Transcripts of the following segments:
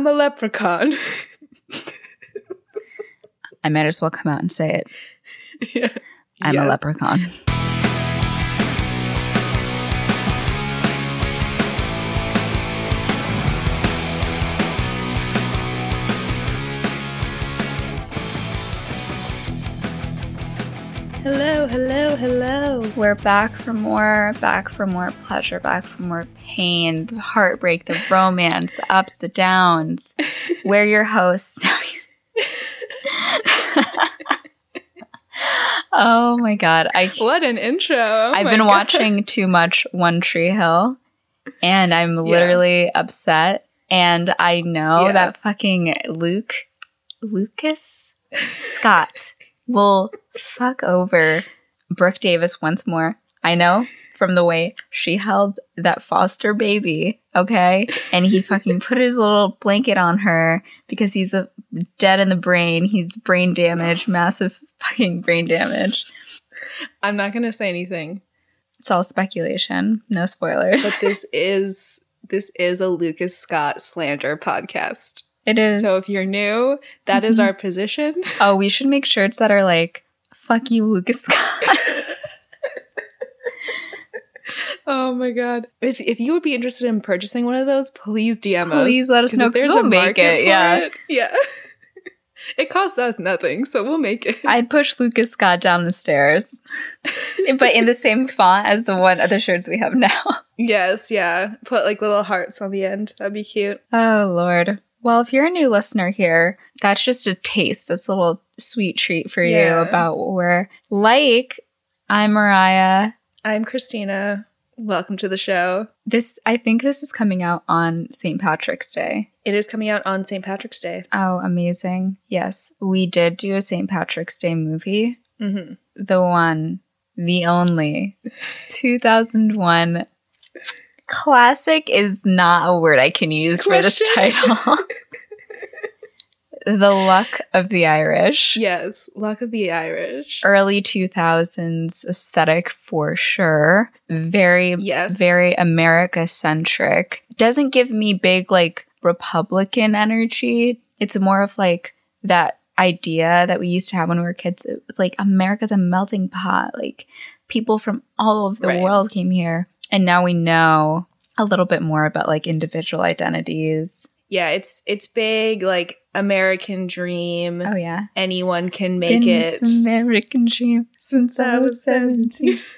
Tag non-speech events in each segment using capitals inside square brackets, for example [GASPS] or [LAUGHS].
I'm a leprechaun. [LAUGHS] I might as well come out and say it. yeah. I'm a leprechaun. Hello. We're back for more, back for more pleasure, back for more pain, the heartbreak, the romance, the ups, the downs. We're your hosts. [LAUGHS] oh my god. I [LAUGHS] What an intro. Oh I've been God. watching too much One Tree Hill and I'm literally upset. And I know Yeah. that fucking Luke, Lucas Scott will fuck over Brooke Davis once more. I know from the way she held that foster baby, okay? And he fucking put his little blanket on her because he's a dead in the brain. He's brain damaged, massive fucking brain damage. I'm not going to say anything, It's all speculation, no spoilers. but this [LAUGHS] is this is a Lucas Scott slander podcast. it is. So if you're new, that is Mhm. our position. oh, we should make shirts that are like, fuck you, Lucas Scott. [LAUGHS] oh my god. If if you would be interested in purchasing one of those, please DM us. Please let us know, there's we'll a make it, yeah. it- yeah. [LAUGHS] it costs us nothing, so we'll make it. I'd push Lucas Scott down the stairs, [LAUGHS] but in the same font as the one other shirts we have now. yes, yeah. Put like little hearts on the end. That'd be cute. Oh, Lord. Well, if you're a new listener here, that's just a taste. That's a little sweet treat for you about what we're like. I'm Mariah. I'm Christina. Welcome to the show. This, I think this is coming out on St. Patrick's Day. It is coming out on St. Patrick's Day. Oh, amazing. Yes, we did do a St. Patrick's Day movie. Mm-hmm. The one, the only 2001 classic is not a word I can use for this title. [LAUGHS] the Luck of the Irish. Yes, Luck of the Irish. Early 2000s aesthetic for sure. Very, Yes. very America centric. Doesn't give me big, like, Republican energy. It's more of like that idea that we used to have when we were kids. It was like America's a melting pot. Like people from all over the Right. world came here. And now we know a little bit more about like individual identities. Yeah, it's it's big, like American dream. Oh, yeah. Anyone can make Been it. American dream since I was 17. [LAUGHS]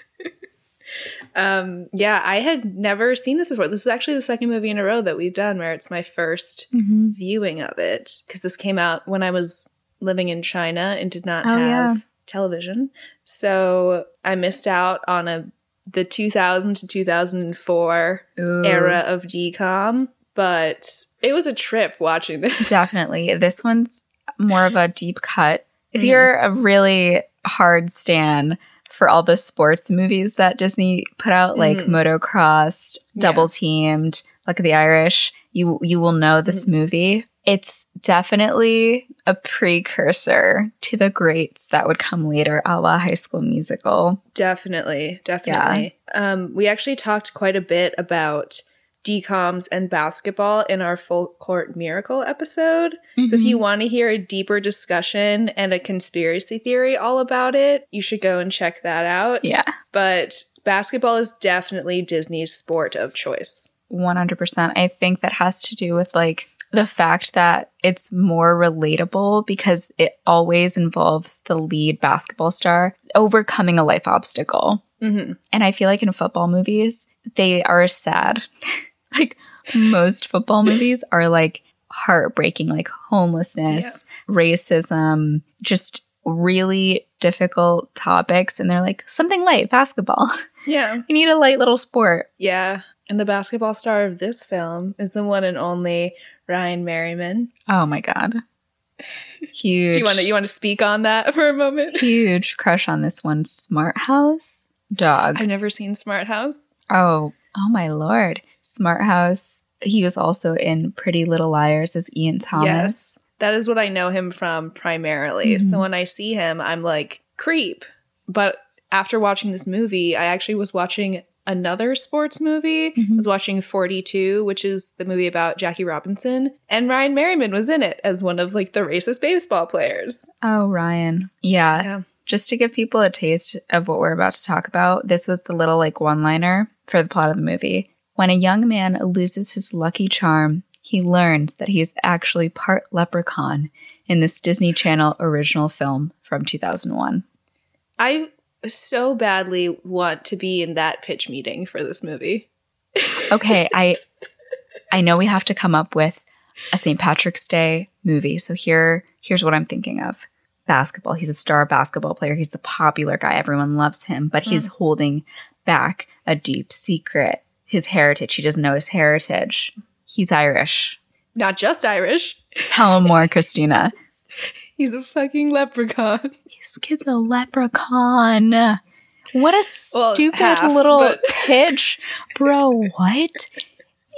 Um, yeah, I had never seen this before. This is actually the second movie in a row that we've done where it's my first Mhm. viewing of it because this came out when I was living in China and did not Oh, have yeah. television. So I missed out on a the 2000 to 2004 Ooh. era of DCOM, but it was a trip watching this. [LAUGHS] Definitely. This one's more of a deep cut. If Mhm. you're a really hard stan for all the sports movies that Disney put out, like Mhm. Motocrossed, Double Teamed, Luck of the Irish, you you will know this movie. It's definitely a precursor to the greats that would come later, a la High School Musical. Definitely, definitely. Um, we actually talked quite a bit about DCOMs and basketball in our full court miracle episode. So if you want to hear a deeper discussion and a conspiracy theory all about it, you should go and check that out. yeah, But basketball is definitely Disney's sport of choice. 100%. I think that has to do with like the fact that it's more relatable because it always involves the lead basketball star overcoming a life obstacle. Mm-hmm. And I feel like in football movies, they are sad. [LAUGHS] like most football [LAUGHS] movies are like heartbreaking, like homelessness, racism, just really difficult topics. And they're like, something light, basketball. [LAUGHS] Yeah. you need a light little sport. Yeah. And the basketball star of this film is the one and only Ryan Merriman. Oh my God. Huge. Do you want to you want to speak on that for a moment? huge crush on this one smart house dog I've never seen Smart House. oh oh my lord smart house he was also in pretty little liars as ian thomas Yes. That is what I know him from primarily. Mhm. So when I see him, I'm like, creep. But after watching this movie, I actually was watching another sports movie. Mhm. I was watching 42, which is the movie about Jackie Robinson, and Ryan Merriman was in it as one of like the racist baseball players. Oh, Ryan. Yeah. Yeah. Just to give people a taste of what we're about to talk about, this was the little like one liner for the plot of the movie. When a young man loses his lucky charm, he learns that he is actually part leprechaun in this Disney Channel original film from 2001. I so badly want to be in that pitch meeting for this movie. Okay, [LAUGHS] I I know we have to come up with a St. Patrick's Day movie. So here here's what I'm thinking of. Basketball. He's a star basketball player. He's the popular guy. Everyone loves him, but he's hmm. holding back a deep secret. His heritage. He doesn't know his heritage. He's Irish. Not just Irish. Tell him more, Christina. [LAUGHS] He's a fucking leprechaun. This kid's a leprechaun. What a Well, stupid half, little but- [LAUGHS] pitch. Bro, what?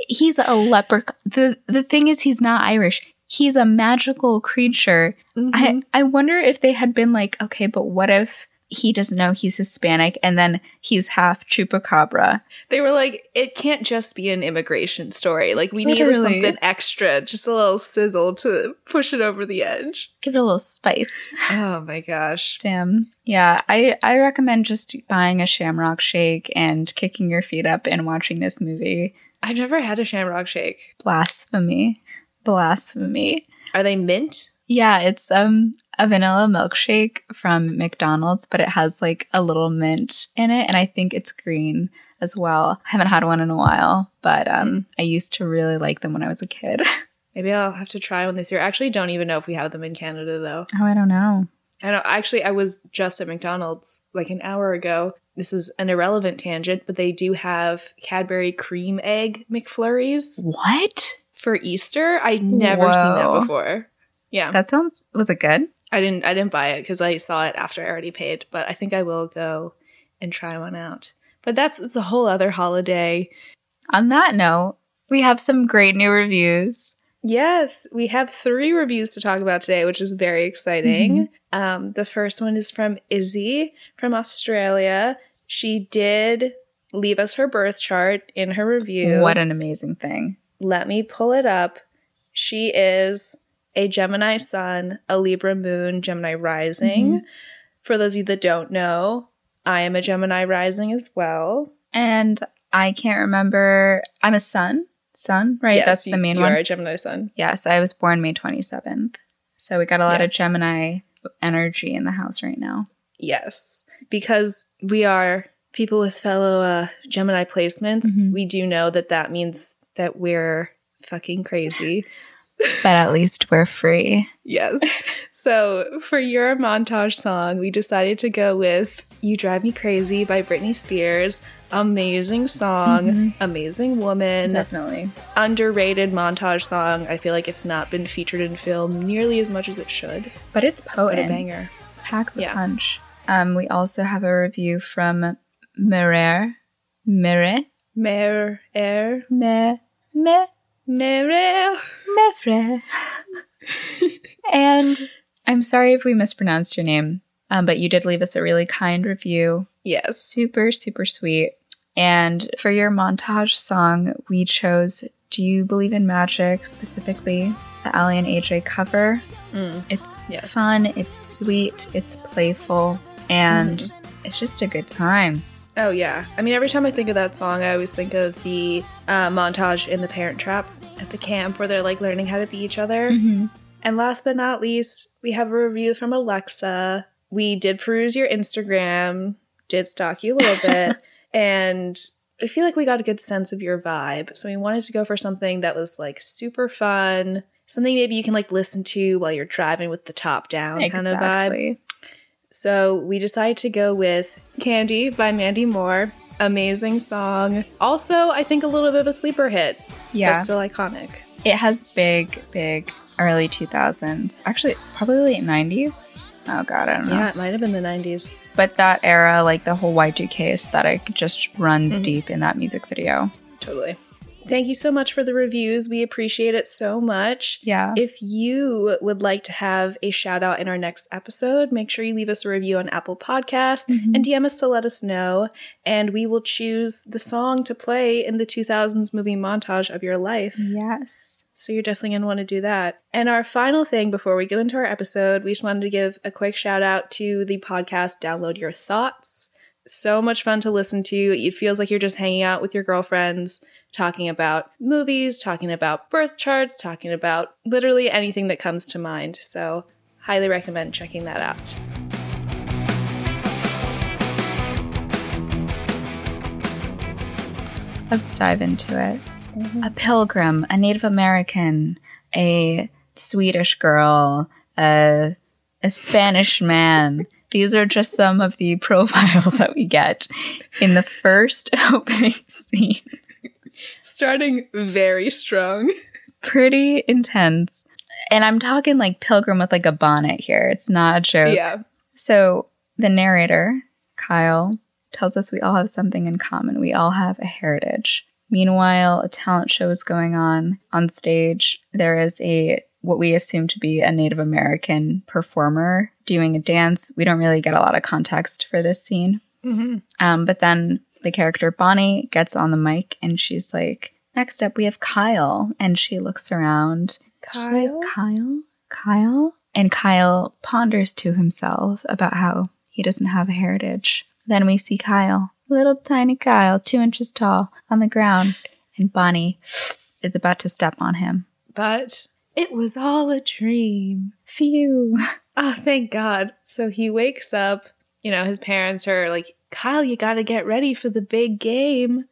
He's a leprechaun. The the thing is he's not Irish. He's a magical creature. Mhm. I I wonder if they had been like, okay, but what if he doesn't know he's Hispanic and then he's half chupacabra? They were like, it can't just be an immigration story. Like, we Literally. need something extra, just a little sizzle to push it over the edge. Give it a little spice. Oh my gosh. Damn. Yeah, I, I recommend just buying a shamrock shake and kicking your feet up and watching this movie. I've never had a shamrock shake. Blasphemy. Blasphemy. Are they mint? Yeah, it's um a vanilla milkshake from McDonald's, but it has like a little mint in it, and I think it's green as well. I haven't had one in a while, but um I used to really like them when I was a kid. [LAUGHS] Maybe I'll have to try one this year. I actually don't even know if we have them in Canada though. oh, I don't know. I don't actually I was just at McDonald's like an hour ago. This is an irrelevant tangent, but they do have Cadbury cream egg McFlurries What? for Easter. I'd never seen that before. Yeah. That sounds was it good? I didn't I didn't buy it because I saw it after I already paid, but I think I will go and try one out. But that's it's a whole other holiday. On that note, we have some great new reviews. Yes, we have three reviews to talk about today, which is very exciting. Um, the first one is from Izzy from Australia. She did leave us her birth chart in her review. What an amazing thing. Let me pull it up. She is a Gemini sun, a Libra moon, Gemini rising. For those of you that don't know, I am a Gemini rising as well. And I can't remember. I'm a sun. Sun, right? Yes, That's you- the main you one. are a Gemini sun. Yes, I was born May 27th. So we got a lot Yes. of Gemini energy in the house right now. Yes, because we are people with fellow uh, Gemini placements. Mhm. We do know that that means that we're fucking crazy. But at least we're free. Yes. [LAUGHS] so for your montage song, we decided to go with You Drive Me Crazy by Britney Spears. Amazing song, Mhm. amazing woman, Definitely. underrated montage song. I feel like it's not been featured in film nearly as much as it should. But it's But a potent. banger. Packs the Yeah. punch. Um, we also have a review from Mirer. Mirer? Mer, air, Me, me, mer. Mevre. and I'm sorry if we mispronounced your name, um, but you did leave us a really kind review. Yes. Super, super sweet. And for your montage song, we chose Do You Believe in Magic, specifically the Aly and AJ cover. Mm. It's Yes. fun, it's sweet, it's playful, and it's just a good time. Oh yeah. I mean, every time I think of that song, I always think of the uh, montage in The Parent Trap at the camp where they're like learning how to be each other. Mm-hmm. And last but not least, we have a review from Alexa. We did peruse your Instagram, did stalk you a little [LAUGHS] bit, and I feel like we got a good sense of your vibe. So we wanted to go for something that was like super fun, something maybe you can like listen to while you're driving with the top down kind of vibe. So we decided to go with Candy by Mandy Moore. Amazing song. Also, I think a little bit of a sleeper hit. Yeah. Still iconic. It has big, big early 2000s. Actually, probably late 90s. Oh, God, I don't know. Yeah, it might have been the 90s. But that era, like the whole Y2K aesthetic, just runs Mhm. deep in that music video. Totally. Thank you so much for the reviews. We appreciate it so much. Yeah. If you would like to have a shout out in our next episode, make sure you leave us a review on Apple Podcasts Mhm. and DM us to let us know. And we will choose the song to play in the 2000s movie montage of your life. yes. So you're definitely going to want to do that. And our final thing before we go into our episode, we just wanted to give a quick shout out to the podcast Download Your Thoughts. So much fun to listen to. It feels like you're just hanging out with your girlfriends, talking about movies, talking about birth charts, talking about literally anything that comes to mind. So, highly recommend checking that out. Let's dive into it. Mm-hmm. A pilgrim, a Native American, a Swedish girl, a, a Spanish man. These are just some of the [LAUGHS] profiles that we get in the first [LAUGHS] opening scene. Starting very strong. [LAUGHS] Pretty intense. And I'm talking like pilgrim with like a bonnet here. It's not a joke. Yeah. So the narrator, Kyle, tells us we all have something in common. We all have a heritage. Meanwhile, a talent show is going on on stage. There is a what we assume to be a Native American performer doing a dance. We don't really get a lot of context for this scene. hmm Um, but then the character Bonnie gets on the mic and she's like, Next up, we have Kyle. And she looks around. She's like, Kyle? Kyle? Kyle? And Kyle ponders to himself about how he doesn't have a heritage. Then we see Kyle, little tiny Kyle, two inches tall, on the ground. And Bonnie is about to step on him. But it was all a dream. Phew. Oh, thank God. So he wakes up. You know, his parents are like, Kyle, you got to get ready for the big game.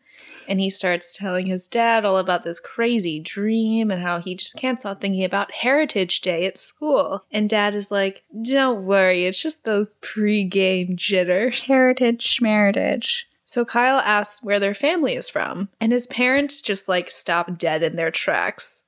And he starts telling his dad all about this crazy dream and how he just can't stop thinking about Heritage Day at school. And dad is like, Don't worry, it's just those pre game jitters. Heritage schmeritage. So Kyle asks where their family is from, and his parents just like stop dead in their tracks.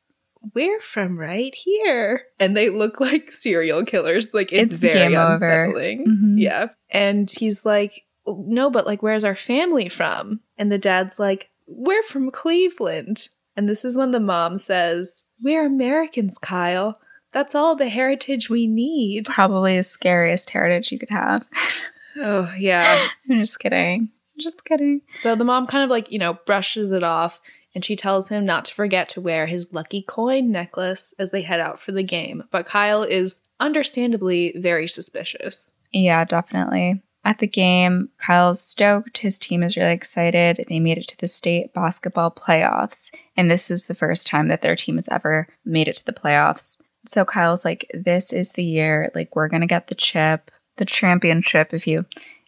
We're from right here. And they look like serial killers. Like it's, It's very unsettling. Mhm. Yeah. And he's like, No, but like, where's our family from? And the dad's like, We're from Cleveland. And this is when the mom says, We're Americans, Kyle. That's all the heritage we need. Probably the scariest heritage you could have. Oh, yeah. [LAUGHS] I'm just kidding. Just kidding. So the mom kind of like, you know, brushes it off and she tells him not to forget to wear his lucky coin necklace as they head out for the game. But Kyle is understandably very suspicious. Yeah, definitely. At the game, Kyle's stoked. His team is really excited. They made it to the state basketball playoffs. And this is the first time that their team has ever made it to the playoffs. So Kyle's like, this is the year. Like, we're gonna get the chip, the championship if you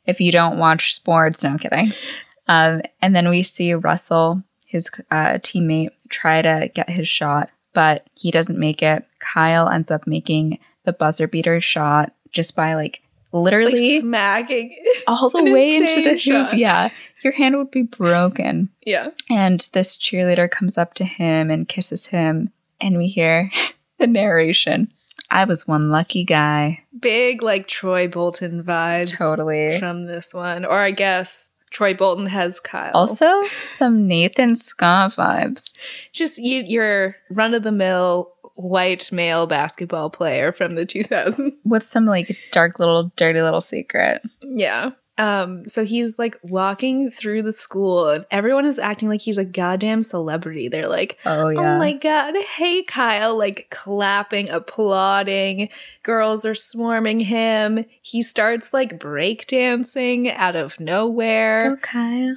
if you don't watch sports, no I'm kidding. [LAUGHS] Um, and then we see Russell, his uh, teammate, try to get his shot, but he doesn't make it. Kyle ends up making the buzzer beater shot just by like literally Like smacking. [LAUGHS] all the way into the hoop. shot. Yeah, your hand would be broken. yeah. And this cheerleader comes up to him and kisses him, and we hear [LAUGHS] the narration. I was one lucky guy. Big like Troy Bolton vibes Totally. from this one. Or I guess Troy Bolton has Kyle. Also, some Nathan Scott vibes. just you, your run of the mill white male basketball player from the 2000s. with some like dark little dirty little secret. Yeah. Um, so he's like walking through the school and everyone is acting like he's a goddamn celebrity. They're like, Oh yeah. Oh my god, hey Kyle, like clapping, applauding. Girls are swarming him. He starts like breakdancing out of nowhere. Go Kyle.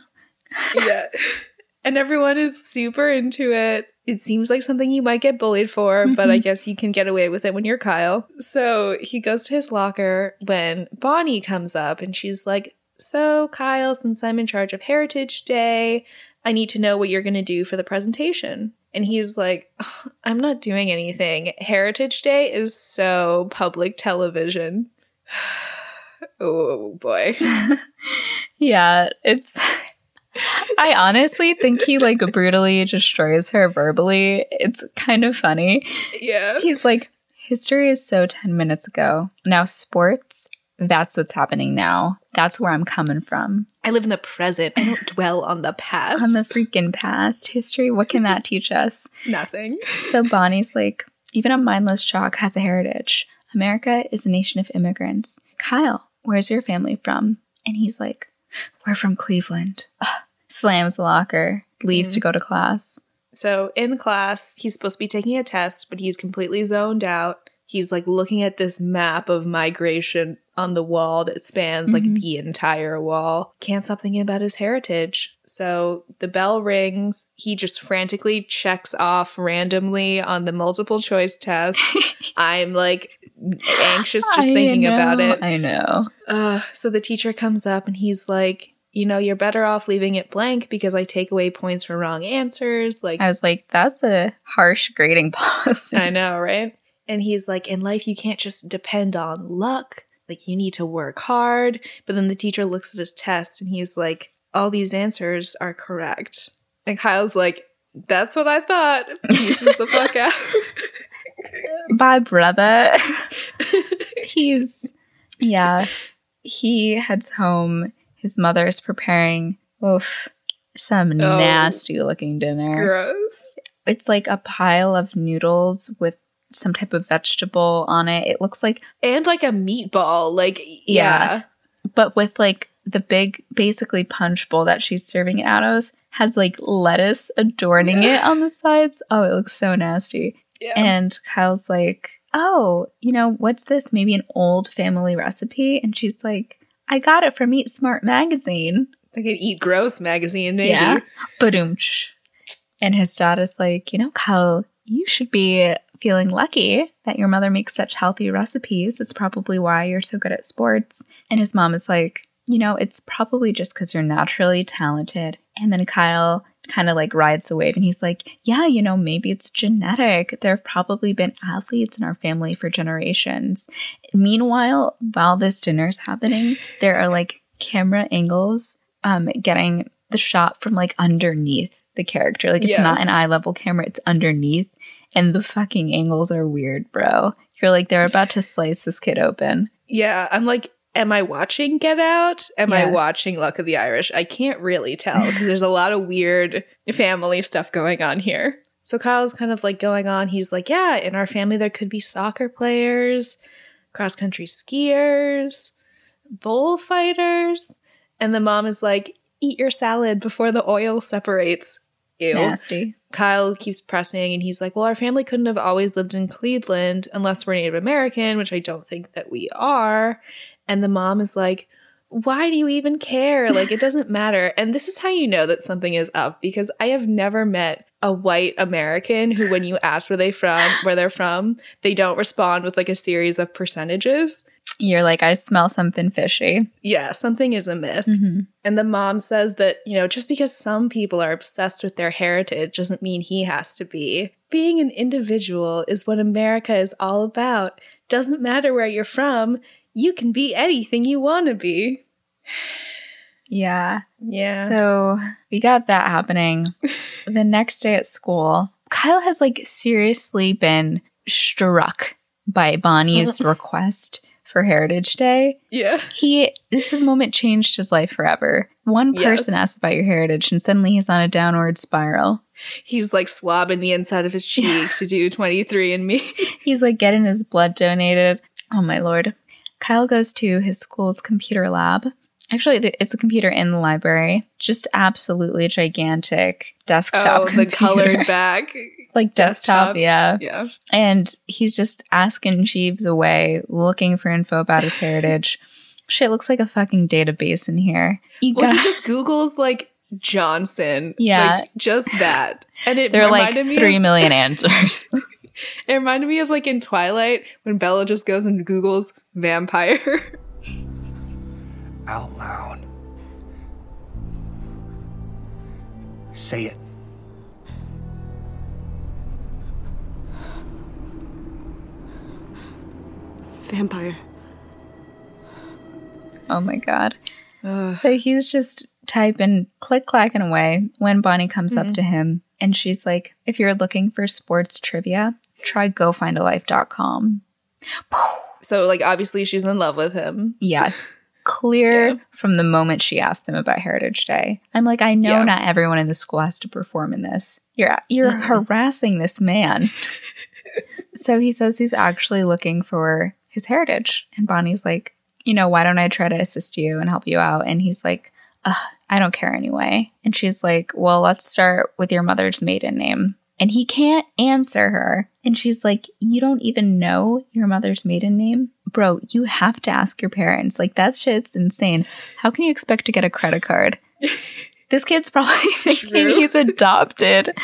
yeah. [LAUGHS] And everyone is super into it. It seems like something you might get bullied for, but I Mhm. guess you can get away with it when you're Kyle. So he goes to his locker when Bonnie comes up and she's like, So, Kyle, since I'm in charge of Heritage Day, I need to know what you're going to do for the presentation. And he's like, I'm not doing anything. Heritage Day is so public television. [SIGHS] oh boy. [LAUGHS] yeah, it's [LAUGHS] I honestly think he like brutally destroys her verbally. It's kind of funny. Yeah. He's like, history is so 10 minutes ago. Now sports that's what's happening now. That's where I'm coming from. I live in the present. I don't dwell on the past. On the freaking past history. What can that teach us? Nothing. So Bonnie's like, even a mindless chalk has a heritage. America is a nation of immigrants. Kyle, where's your family from? And he's like, We're from Cleveland. Ugh. Slams the locker, leaves to mm-hmm. go to class. So in class, he's supposed to be taking a test, but he's completely zoned out. He's like looking at this map of migration on the wall that spans like Mhm. the entire wall. Can't stop thinking about his heritage. So the bell rings. He just frantically checks off randomly on the multiple choice test. [LAUGHS] I'm like anxious just I thinking about it. I know. Uh, so the teacher comes up and he's like, you know, you're better off leaving it blank because I take away points for wrong answers. Like, I was like, that's a harsh grading [LAUGHS] policy. I know, right? And he's like, in life, you can't just depend on luck. Like, you need to work hard. But then the teacher looks at his test and he's like, all these answers are correct. And Kyle's like, that's what I thought. Pieces the fuck out. [LAUGHS] Bye, brother. [LAUGHS] He's, yeah, he heads home. His mother's preparing, oof, some Oh. nasty looking dinner. Gross. It's like a pile of noodles with some type of vegetable on it. It looks like, And like a meatball. Like, yeah. but with like the big, basically punch bowl that she's serving it out of has like lettuce adorning it on the sides. Oh, it looks so nasty. Yeah. And Kyle's like, Oh, you know, what's this? Maybe an old family recipe? And she's like, I got it from Eat Smart magazine. like an Eat Gross magazine, maybe. Yeah. Boom. And his dad is like, You know, Kyle, you should be feeling lucky that your mother makes such healthy recipes. It's probably why you're so good at sports. And his mom is like, You know, it's probably just because you're naturally talented. And then Kyle kind of like rides the wave and he's like, Yeah, you know, maybe it's genetic. There have probably been athletes in our family for generations. Meanwhile, while this dinner's happening, there are like camera angles um getting the shot from like underneath the character. Like it's Yeah. not an eye level camera, it's underneath. And the fucking angles are weird, bro. You're like, they're about to slice this kid open. Yeah, I'm like, am I watching Get Out? Am I watching Luck of the Irish? I can't really tell because there's a lot of weird family stuff going on here. So Kyle's kind of like going on. He's like, yeah, in our family there could be soccer players, cross country skiers, bullfighters, and the mom is like, eat your salad before the oil separates. Ew. Nasty. Kyle keeps pressing and he's like, Well, our family couldn't have always lived in Cleveland unless we're Native American, which I don't think that we are. And the mom is like, Why do you even care? Like, it doesn't matter. And this is how you know that something is up because I have never met a white American who, when you ask where they from, where they're from, they don't respond with like a series of percentages. You're like, I smell something fishy. Yeah, something is amiss. Mhm. And the mom says that, you know, just because some people are obsessed with their heritage doesn't mean he has to be. Being an individual is what America is all about. Doesn't matter where you're from, you can be anything you want to be. Yeah. Yeah. So we got that happening. [LAUGHS] the next day at school, Kyle has like seriously been struck by Bonnie's [LAUGHS] request for Heritage Day. yeah. He this moment changed his life forever. One person Yes. asked about your heritage and suddenly he's on a downward spiral. He's like swabbing the inside of his [LAUGHS] cheek to do 23 and me. He's like getting his blood donated. Oh my lord. Kyle goes to his school's computer lab. Actually, it's a computer in the library. Just absolutely gigantic desktop oh, the colored [LAUGHS] back. like desktop, desktops. yeah. Yeah. And he's just asking Jeeves away, looking for info about his heritage. [LAUGHS] Shit looks like a fucking database in here. You Well, he just Googles like Johnson. Yeah. Like, just that. And it there are like reminded me three of- million [LAUGHS] answers. It reminded me of like in Twilight when Bella just goes and Googles vampire. Out loud. Say it. Vampire. oh my god. So he's just typing, click clacking away when Bonnie comes up mm-hmm. to him and she's like, if you're looking for sports trivia, try gofindalife.com. So like obviously she's in love with him. Yes. Clear Yeah. from the moment she asked him about Heritage Day. I'm like, I know Yeah. not everyone in the school has to perform in this. You're you're Mhm. harassing this man. [LAUGHS] so he says he's actually looking for his heritage. And Bonnie's like, you know, why don't I try to assist you and help you out? And he's like, Ugh, I don't care anyway. And she's like, well, let's start with your mother's maiden name. And he can't answer her. And she's like, You don't even know your mother's maiden name? Bro, you have to ask your parents. Like, that shit's insane. How can you expect to get a credit card? [LAUGHS] This kid's probably thinking True. he's adopted. [LAUGHS]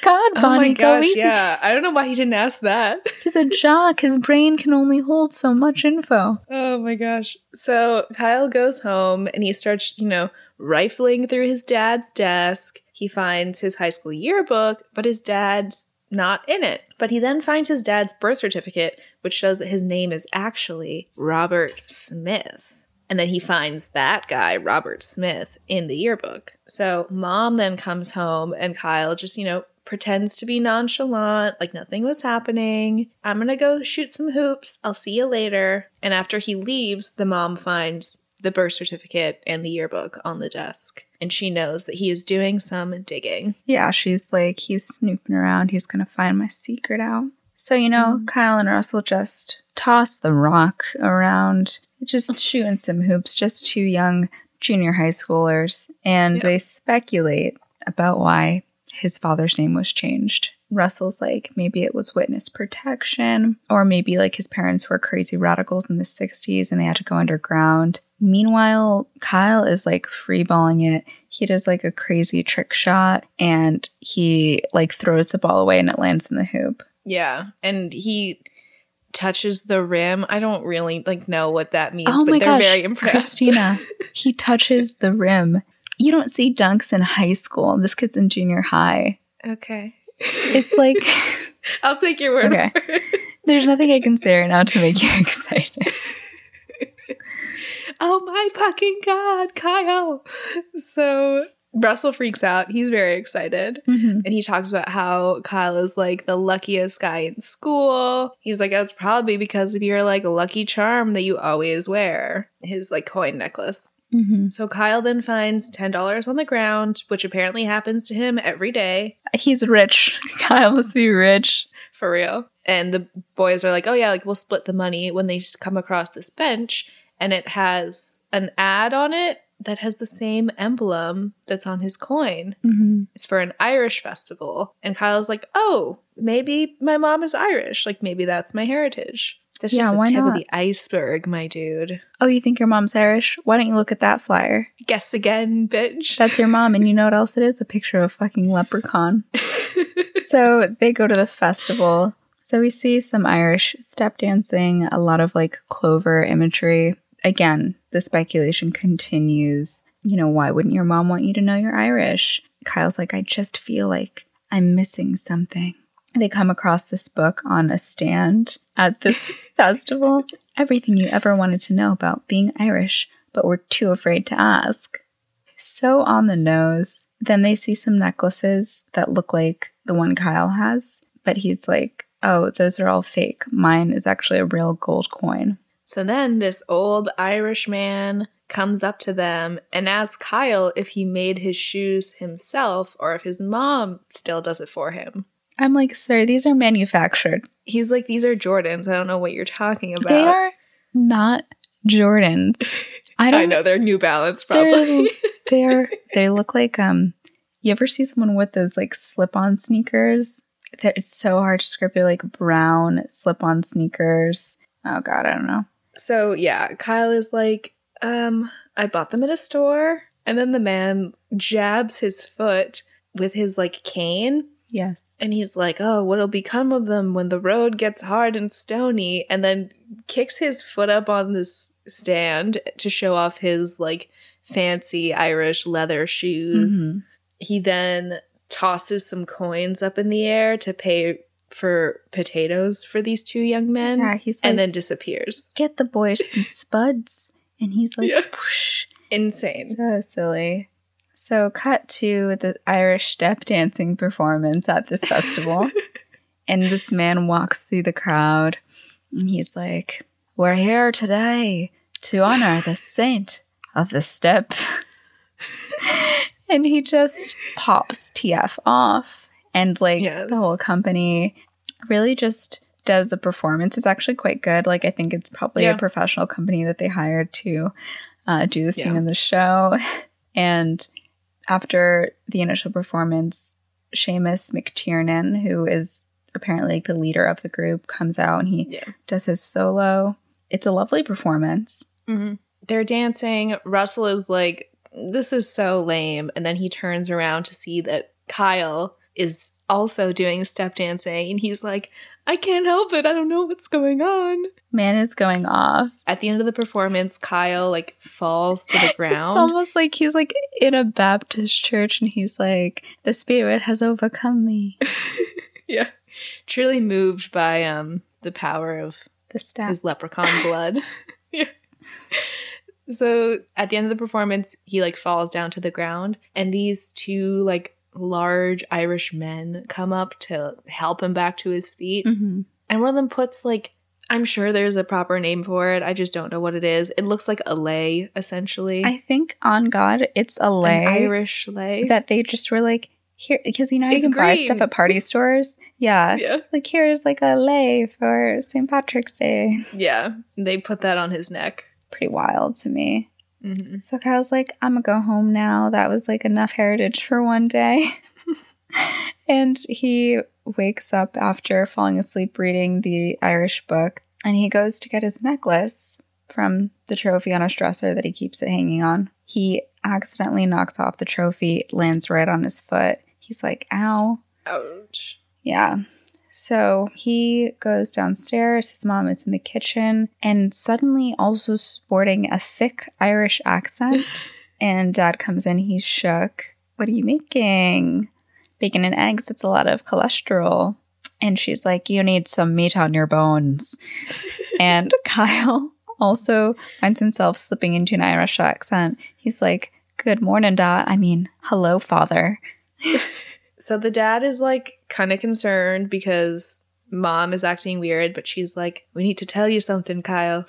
God, oh Bonnie, my go gosh, easy. yeah. I don't know why he didn't ask that. He's a jock. His brain can only hold so much info. Oh my gosh. So Kyle goes home and he starts, you know, rifling through his dad's desk. He finds his high school yearbook, but his dad's not in it. But he then finds his dad's birth certificate, which shows that his name is actually Robert Smith. And then he finds that guy, Robert Smith, in the yearbook. So mom then comes home and Kyle just, you know, pretends to be nonchalant, like nothing was happening. I'm gonna go shoot some hoops. I'll see you later. And after he leaves, the mom finds the birth certificate and the yearbook on the desk. And she knows that he is doing some digging. Yeah, she's like, he's snooping around. He's going to find my secret out. So, you know, Mhm. Kyle and Russell just toss the rock around, just [LAUGHS] shooting some hoops, just two young junior high schoolers. And Yeah. they speculate about why his father's name was changed. Russell's like, maybe it was witness protection, or maybe like his parents were crazy radicals in the 60s and they had to go underground. Meanwhile, Kyle is like freeballing it. He does like a crazy trick shot and he like throws the ball away and it lands in the hoop. Yeah. And he touches the rim. I don't really like know what that means, oh but they're gosh, very impressed. Christina, [LAUGHS] he touches the rim. You don't see dunks in high school. This kid's in junior high. okay. It's like [LAUGHS] I'll take your word Okay. for it. there's nothing I can say right now to make you [LAUGHS] excited. Oh my fucking god, Kyle. So Russell freaks out. He's very excited. Mhm. And he talks about how Kyle is like the luckiest guy in school. He's like, that's probably because of your like lucky charm that you always wear. His like coin necklace. Mhm. So Kyle then finds $10 on the ground, which apparently happens to him every day. He's rich. [LAUGHS] Kyle must be rich. For real. And the boys are like, oh yeah, like we'll split the money when they come across this bench. And it has an ad on it that has the same emblem that's on his coin. Mhm. It's for an Irish festival. And Kyle's like, oh, maybe my mom is Irish. Like maybe that's my heritage. That's Yeah, just the tip of the iceberg, my dude. Oh, you think your mom's Irish? Why don't you look at that flyer? Guess again, bitch. That's your mom, and you know what else it is? A picture of a fucking leprechaun. [LAUGHS] so they go to the festival. So we see some Irish step dancing, a lot of like clover imagery. Again, the speculation continues. You know, why wouldn't your mom want you to know you're Irish? Kyle's like, I just feel like I'm missing something. They come across this book on a stand at this [LAUGHS] festival. Everything you ever wanted to know about being Irish, but were too afraid to ask. So on the nose. Then they see some necklaces that look like the one Kyle has, but he's like, oh, those are all fake. Mine is actually a real gold coin. So then this old Irish man comes up to them and asks Kyle if he made his shoes himself or if his mom still does it for him. I'm like, sir, these are manufactured. He's like, These are Jordans. I don't know what you're talking about. They are not Jordans. [LAUGHS] I don't I know they're New Balance, probably. [LAUGHS] they're [LAUGHS] they look like um you ever see someone with those like slip-on sneakers? They're, it's so hard to describe. They're like brown slip-on sneakers. Oh god, I don't know. So yeah, Kyle is like, um, I bought them at a store. And then the man jabs his foot with his like cane Yes. And he's like, Oh, what'll become of them when the road gets hard and stony? And then kicks his foot up on this stand to show off his like fancy Irish leather shoes. Mhm. He then tosses some coins up in the air to pay for potatoes for these two young men Yeah, he's like, and then disappears. get the boys some spuds, and he's like, Yeah. Insane. so silly. So, cut to the Irish step dancing performance at this festival. [LAUGHS] And this man walks through the crowd and he's like, We're here today to honor the saint of the step. [LAUGHS] [LAUGHS] and he just pops TF off. And like Yes. the whole company really just does a performance. It's actually quite good. Like I think it's probably Yeah. a professional company that they hired to uh, do the scene Yeah. in the show. [LAUGHS] And after the initial performance, Seamus McTiernan, who is apparently like the leader of the group, comes out and he Yeah. does his solo. It's a lovely performance. Mm-hmm. They're dancing. Russell is like, this is so lame. And then he turns around to see that Kyle is also doing step dancing. And he's like, I can't help it. I don't know what's going on. Man is going off. At the end of the performance, Kyle like falls to the [LAUGHS] ground. It's almost like he's like in a Baptist church and he's like, the spirit has overcome me. [LAUGHS] yeah. Truly moved by um the power of The staff. his leprechaun [LAUGHS] blood. yeah. So at the end of the performance, he like falls down to the ground, and these two like large Irish men come up to help him back to his feet. hmm And one of them puts like I'm sure there's a proper name for it. I just don't know what it is. It looks like a lay, essentially. I think on God, it's a An lay Irish lay. that they just were like, here, because you know, how you can buy stuff at party stores. Yeah. yeah. Like, here's like a lay for St. Patrick's Day. Yeah. They put that on his neck. Pretty wild to me. Hmm So Kyle's like, I'm gonna go home now. That was like enough heritage for one day. [LAUGHS] and he wakes up after falling asleep reading the Irish book and he goes to get his necklace from the trophy on a dresser that he keeps it hanging on. He accidentally knocks off the trophy, lands right on his foot. He's like, ow. Ouch. Yeah. So he goes downstairs. His mom is in the kitchen and suddenly also sporting a thick Irish accent. [LAUGHS] and dad comes in. He's shook. What are you making? Bacon and eggs. It's a lot of cholesterol. And she's like, You need some meat on your bones. [LAUGHS] and Kyle also finds himself slipping into an Irish accent. He's like, Good morning, Dad. I mean, hello, father. [LAUGHS] So the dad is like kind of concerned because mom is acting weird, but she's like, We need to tell you something, Kyle.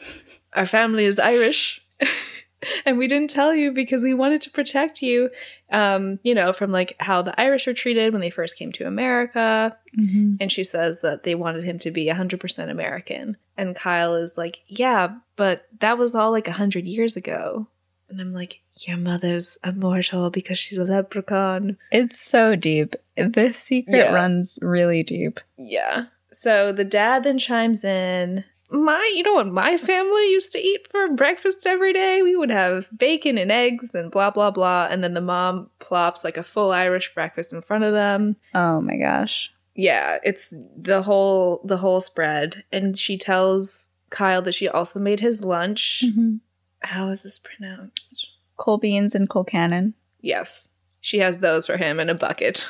Our family is Irish. [LAUGHS] and we didn't tell you because we wanted to protect you, um, you know, from like how the Irish were treated when they first came to America. Mm-hmm. And she says that they wanted him to be 100% American. And Kyle is like, Yeah, but that was all like 100 years ago. And I'm like, Your mother's immortal because she's a leprechaun. It's so deep. This secret Yeah. runs really deep. Yeah. So the dad then chimes in. My, you know what my family used to eat for breakfast every day? We would have bacon and eggs and blah, blah, blah. And then the mom plops like a full Irish breakfast in front of them. Oh my gosh. Yeah, it's the whole, the whole spread. And she tells Kyle that she also made his lunch. Mm-hmm. How is this pronounced? Coal beans and colcannon. Yes. She has those for him in a bucket.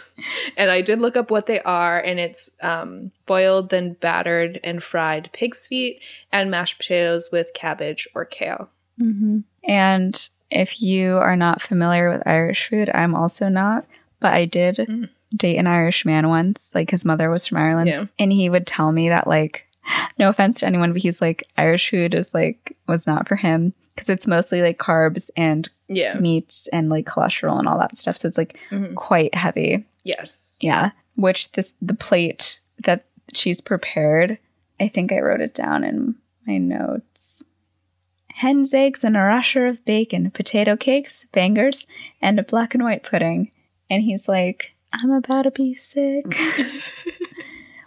And I did look up what they are, and it's um, boiled, then battered and fried pig's feet and mashed potatoes with cabbage or kale. Mm-hmm. And if you are not familiar with Irish food, I'm also not, but I did Mm. date an Irish man once. Like his mother was from Ireland. Yeah. And he would tell me that, like, [LAUGHS] no offense to anyone, but he's like, Irish food is like, was not for him because it's mostly like carbs and Yeah. meats and like cholesterol and all that stuff. So it's like Mhm. quite heavy. Yes. Yeah. Which this the plate that she's prepared, I think I wrote it down in my notes. Hen's eggs and a rasher of bacon, potato cakes, bangers, and a black and white pudding. And he's like, I'm about to be sick. [LAUGHS] [LAUGHS]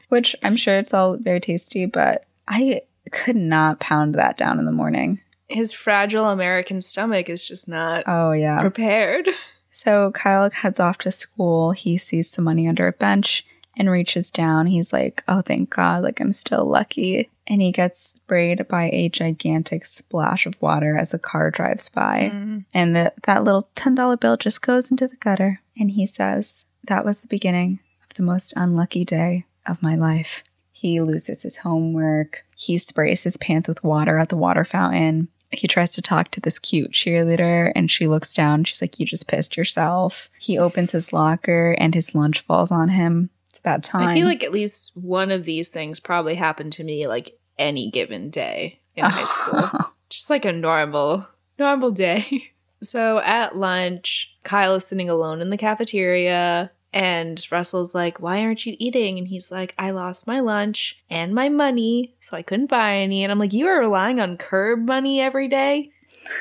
Which I'm sure it's all very tasty, but I could not pound that down in the morning. His fragile American stomach is just not Oh, yeah. prepared. So Kyle heads off to school. He sees some money under a bench and reaches down. He's like, oh, thank God, like I'm still lucky. And he gets sprayed by a gigantic splash of water as a car drives by. Mm. And the, that little $10 bill just goes into the gutter. And he says, that was the beginning of the most unlucky day of my life. He loses his homework. He sprays his pants with water at the water fountain. He tries to talk to this cute cheerleader and she looks down. She's like, You just pissed yourself. He opens his locker and his lunch falls on him. it's that time. I feel like at least one of these things probably happened to me like any given day in high [LAUGHS] school. Just like a normal, normal day. [LAUGHS] So at lunch, Kyle is sitting alone in the cafeteria. And Russell's like, Why aren't you eating? And he's like, I lost my lunch and my money, so I couldn't buy any. And I'm like, You are relying on curb money every day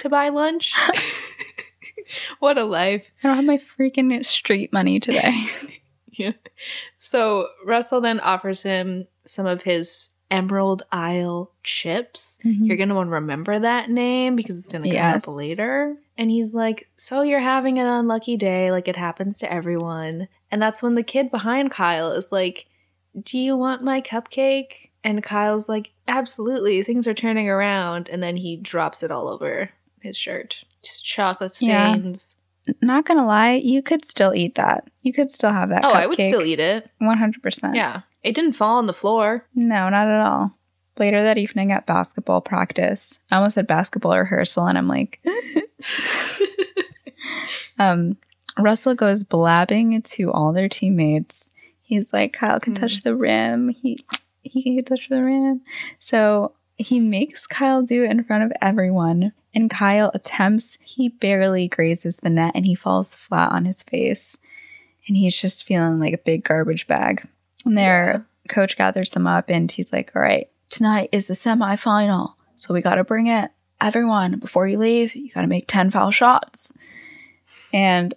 to buy lunch? [LAUGHS] [LAUGHS] what a life. I don't have my freaking street money today. [LAUGHS] Yeah. So Russell then offers him some of his Emerald Isle chips. Mhm. You're going to want to remember that name because it's going to come Yes. up later. And he's like, So you're having an unlucky day, like it happens to everyone. And that's when the kid behind Kyle is like, Do you want my cupcake? And Kyle's like, Absolutely. Things are turning around. And then he drops it all over his shirt. Just chocolate Yeah. stains. Not gonna lie, you could still eat that. You could still have that. Oh, I would still eat it. One hundred percent. Yeah. It didn't fall on the floor. No, not at all. Later that evening at basketball practice, I almost said basketball rehearsal, and I'm like, [LAUGHS] um, Russell goes blabbing to all their teammates. He's like, Kyle can hmm. touch the rim. He he can touch the rim. So he makes Kyle do it in front of everyone, and Kyle attempts. He barely grazes the net, and he falls flat on his face, and he's just feeling like a big garbage bag. And their coach gathers them up, and he's like, "All right, tonight is the semifinal, so we got to bring it. Everyone, before you leave, you got to make ten foul shots." And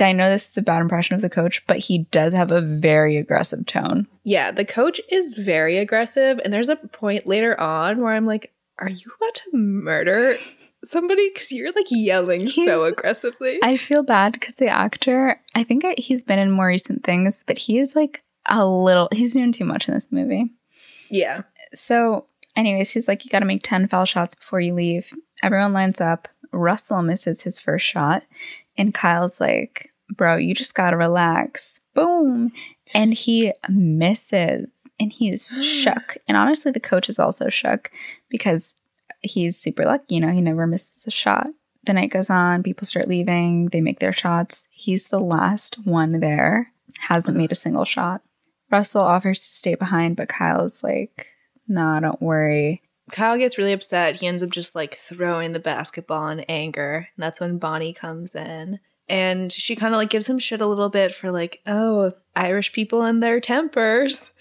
I know this is a bad impression of the coach, but he does have a very aggressive tone. Yeah, the coach is very aggressive, and there's a point later on where I'm like, "Are you about to murder somebody?" Because you're like yelling so aggressively. I feel bad because the actor, I think I, he's been in more recent things, but he is like a little, he's doing too much in this movie. yeah, So, anyways, he's like, you got to make 10 foul shots before you leave. Everyone lines up. Russell misses his first shot. And Kyle's like, bro, you just got to relax. Boom. And he misses. And he's [GASPS] shook. And honestly, the coach is also shook because he's super lucky. You know, he never misses a shot. The night goes on. People start leaving. They make their shots. He's the last one there. Hasn't made a single shot. Russell offers to stay behind, but Kyle's like, nah, don't worry. Kyle gets really upset. He ends up just like throwing the basketball in anger. And that's when Bonnie comes in. And she kind of like gives him shit a little bit for like, oh, Irish people and their tempers.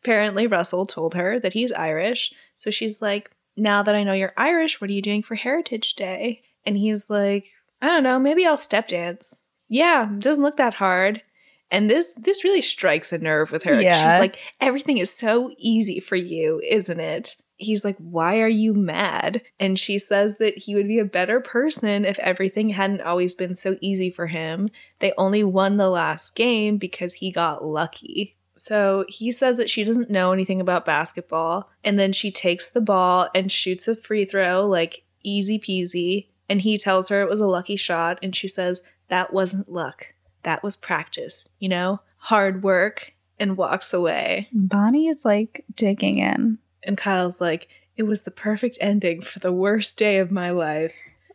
Apparently, Russell told her that he's Irish. So she's like, now that I know you're Irish, what are you doing for Heritage Day? And he's like, I don't know, maybe I'll step dance. Yeah, doesn't look that hard. And this this really strikes a nerve with her. Yeah. She's like, everything is so easy for you, isn't it? He's like, why are you mad? And she says that he would be a better person if everything hadn't always been so easy for him. They only won the last game because he got lucky. So he says that she doesn't know anything about basketball. And then she takes the ball and shoots a free throw, like easy peasy. And he tells her it was a lucky shot. And she says, that wasn't luck. That was practice, you know, hard work, and walks away. Bonnie is like digging in. And Kyle's like, it was the perfect ending for the worst day of my life.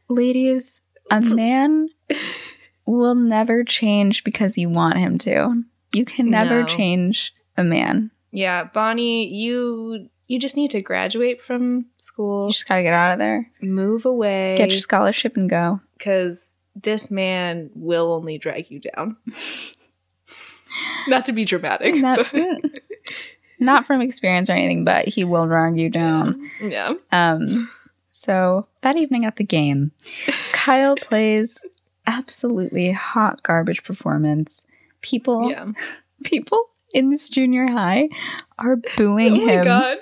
Ladies, a mm-hmm. man [LAUGHS] will never change because you want him to. You can never No. change a man. Yeah, Bonnie, you you just need to graduate from school. You just gotta get out of there. move away, Get your scholarship and go. because this man will only drag you down. [LAUGHS] Not to be dramatic. But- mm. [LAUGHS] not from experience or anything, but he will drag you down. yeah. Um, so that evening at the game, Kyle [LAUGHS] plays absolutely hot garbage performance. People, Yeah. [LAUGHS] people in this junior high are [LAUGHS] booing him. oh my him. god.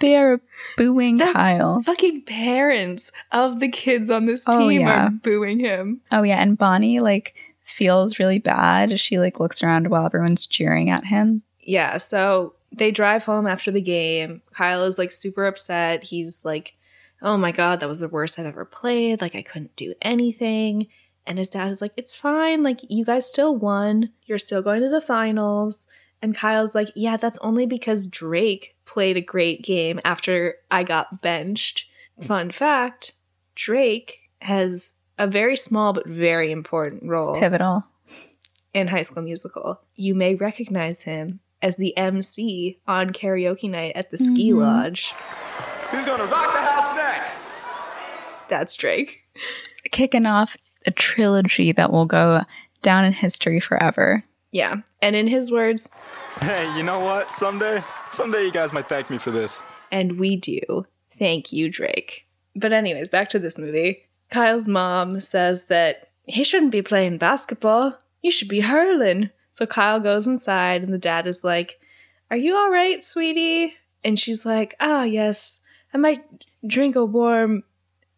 They are booing That- Kyle. Fucking parents of the kids on this Oh, team yeah. are booing him. Oh yeah, and Bonnie like feels really bad she like looks around while everyone's cheering at him. Yeah, so they drive home after the game. Kyle is like super upset. He's like, "Oh my god, that was the worst I've ever played. Like I couldn't do anything." And his dad is like, "It's fine. Like you guys still won. You're still going to the finals." And Kyle's like, "Yeah, that's only because Drake played a great game after I got benched." Fun fact, Drake has a very small but very important role Pivotal. in High School Musical. You may recognize him as the MC on karaoke night at the ski Mhm. lodge. Who's gonna rock the house next? That's Drake. Kicking off a trilogy that will go down in history forever. Yeah. And in his words, Hey, you know what? Someday, someday you guys might thank me for this. and we do. Thank you, Drake. But, anyways, back to this movie. Kyle's mom says that he shouldn't be playing basketball. You should be hurling. So Kyle goes inside, and the dad is like, Are you all right, sweetie? And she's like, Ah, yes. I might drink a warm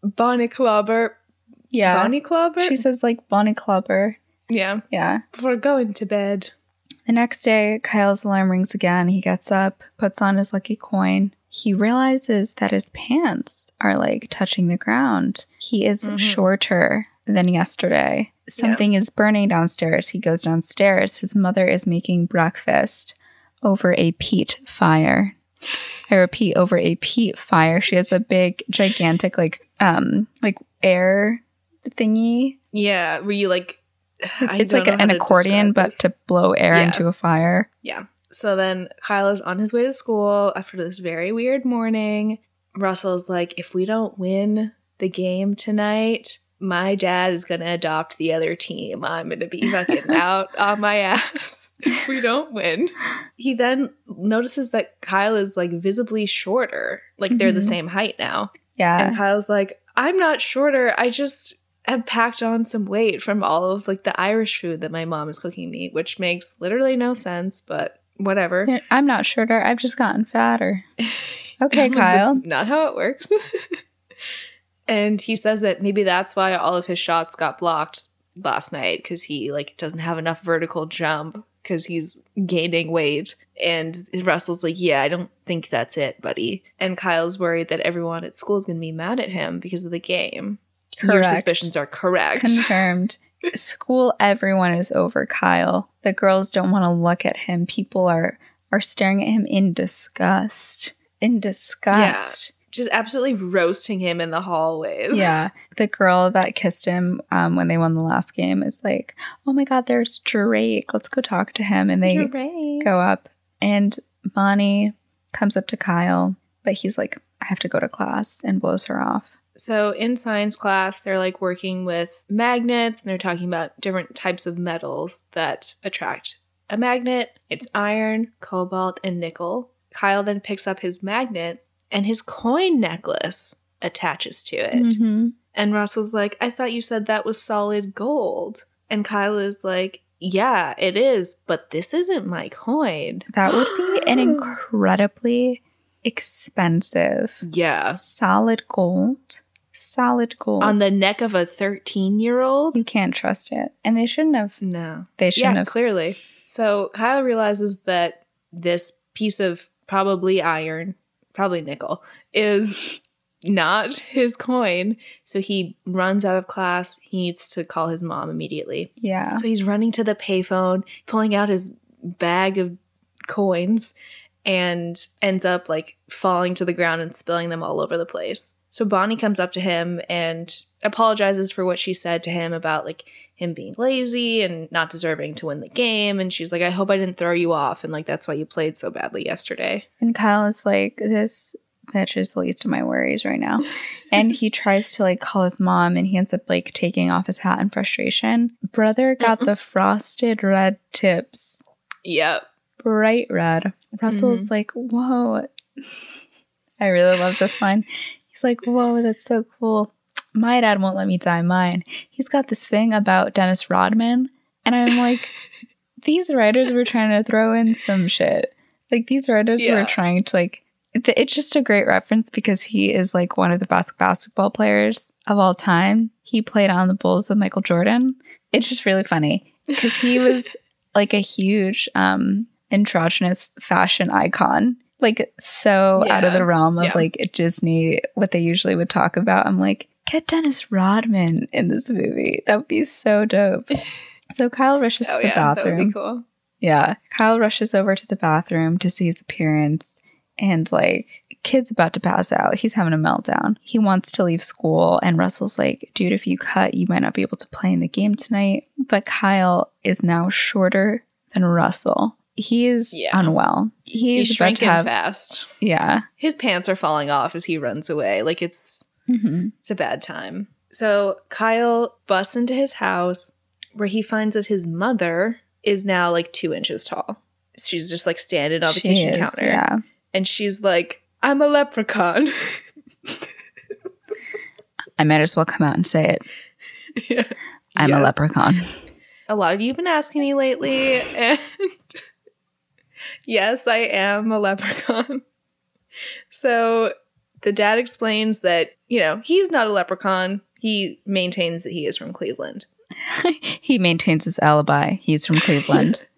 bonny clabber. Yeah. bonny clabber? She says like bonny clabber. yeah. Yeah. Before going to bed. The next day, Kyle's alarm rings again. He gets up, puts on his lucky coin. He realizes that his pants are like touching the ground. He is Mhm. shorter than yesterday. Something is burning downstairs. He goes downstairs. His mother is making breakfast over a peat fire. I repeat, over a peat fire. She has a big, gigantic, like, um, like air thingy. Yeah. Were you like. [SIGHS] It's like know an accordion, but this. to blow air Yeah. into a fire. Yeah. So then Kyle is on his way to school after this very weird morning. Russell's like, if we don't win the game tonight, my dad is going to adopt the other team. I'm going to be fucking [LAUGHS] out on my ass if [LAUGHS] we don't win. He then notices that Kyle is like visibly shorter. Like they're the Mhm. same height now. Yeah. And Kyle's like, I'm not shorter. I just have packed on some weight from all of like the Irish food that my mom is cooking me, which makes literally no sense, but whatever. I'm not shorter. I've just gotten fatter. [LAUGHS] Okay, Kyle. That's not how it works. And he says that maybe that's why all of his shots got blocked last night because he like doesn't have enough vertical jump because he's gaining weight. And Russell's like, yeah, I don't think that's it, buddy. And Kyle's worried that everyone at school is going to be mad at him because of the game. Your Correct. suspicions are correct. Confirmed. [LAUGHS] School, everyone is over Kyle. The girls don't want to look at him. People are are staring at him in disgust. In disgust. Just absolutely roasting him in the hallways. Yeah. The girl that kissed him um, when they won the last game is like, oh my God, there's Drake. Let's go talk to him. And they You're go up, and Bonnie comes up to Kyle, but he's like, I have to go to class and blows her off. So in science class, they're like working with magnets and they're talking about different types of metals that attract a magnet. It's iron, cobalt, and nickel. Kyle then picks up his magnet and his coin necklace attaches to it. Mm-hmm. And Russell's like, I thought you said that was solid gold. And Kyle is like, Yeah, it is, but this isn't my coin. That would be an [GASPS] incredibly expensive Yeah. solid gold. Solid gold. On the neck of a 13 year old? you can't trust it. And they shouldn't have. No. They shouldn't yeah, have. clearly. So Kyle realizes that this piece of probably iron, probably nickel, is not his coin. So he runs out of class. He needs to call his mom immediately. Yeah. So he's running to the payphone, pulling out his bag of coins, and ends up like falling to the ground and spilling them all over the place. So Bonnie comes up to him and apologizes for what she said to him about like him being lazy and not deserving to win the game. And she's like, I hope I didn't throw you off. And like, that's why you played so badly yesterday. And Kyle is like, this bitch is the least of my worries right now. [LAUGHS] and he tries to like call his mom and he ends up like taking off his hat in frustration. Brother got mm-hmm. the frosted red tips. Yep. Bright red. Russell's mm-hmm. like, whoa. [LAUGHS] I really love this line. He's like, whoa, that's so cool. My dad won't let me dye mine. He's got this thing about Dennis Rodman. And I'm like, [LAUGHS] these writers were trying to throw in some shit. Like these writers Yeah. were trying to like it's just a great reference because he is like one of the best basketball players of all time. He played on the Bulls with Michael Jordan. It's just really funny because he was [LAUGHS] like a huge um androgynous fashion icon. Like so out of the realm of Yeah. like Disney what they usually would talk about. I'm like, get Dennis Rodman in this movie. That would be so dope. [LAUGHS] So Kyle rushes Oh to the yeah, that would be cool. Yeah. Kyle rushes over to the bathroom to see his appearance and like kid's about to pass out. He's having a meltdown. He wants to leave school and Russell's like, "Dude, if you cut, you might not be able to play in the game tonight." But Kyle is now shorter than Russell. He is Yeah. unwell. He's, He's shrinking have fast. yeah. His pants are falling off as he runs away. Like it's hmm it's a bad time. So Kyle busts into his house where he finds that his mother is now like two inches tall. She's just like standing on the She kitchen is, counter. Yeah. And she's like, I'm a leprechaun. [LAUGHS] I might as well come out and say it. Yeah. [LAUGHS] I'm a leprechaun. A lot of you have been asking me lately, and [LAUGHS] yes, I am a leprechaun. So the dad explains that, you know, he's not a leprechaun. He maintains that he is from Cleveland. [LAUGHS] he maintains his alibi. He's from Cleveland. [LAUGHS]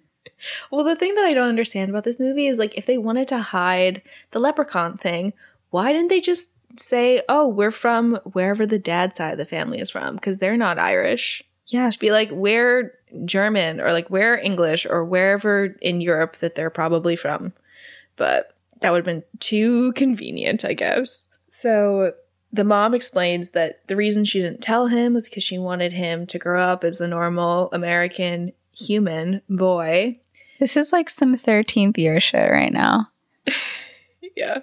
Well, the thing that I don't understand about this movie is like if they wanted to hide the leprechaun thing, why didn't they just say, "Oh, we're from wherever the dad side of the family is from" because they're not Irish. yes. Be like, "We're German" or like "We're English" or wherever in Europe that they're probably from. But that would have been too convenient, I guess. So the mom explains that the reason she didn't tell him was because she wanted him to grow up as a normal American human boy this is like some 13th year shit right now. [LAUGHS] Yeah.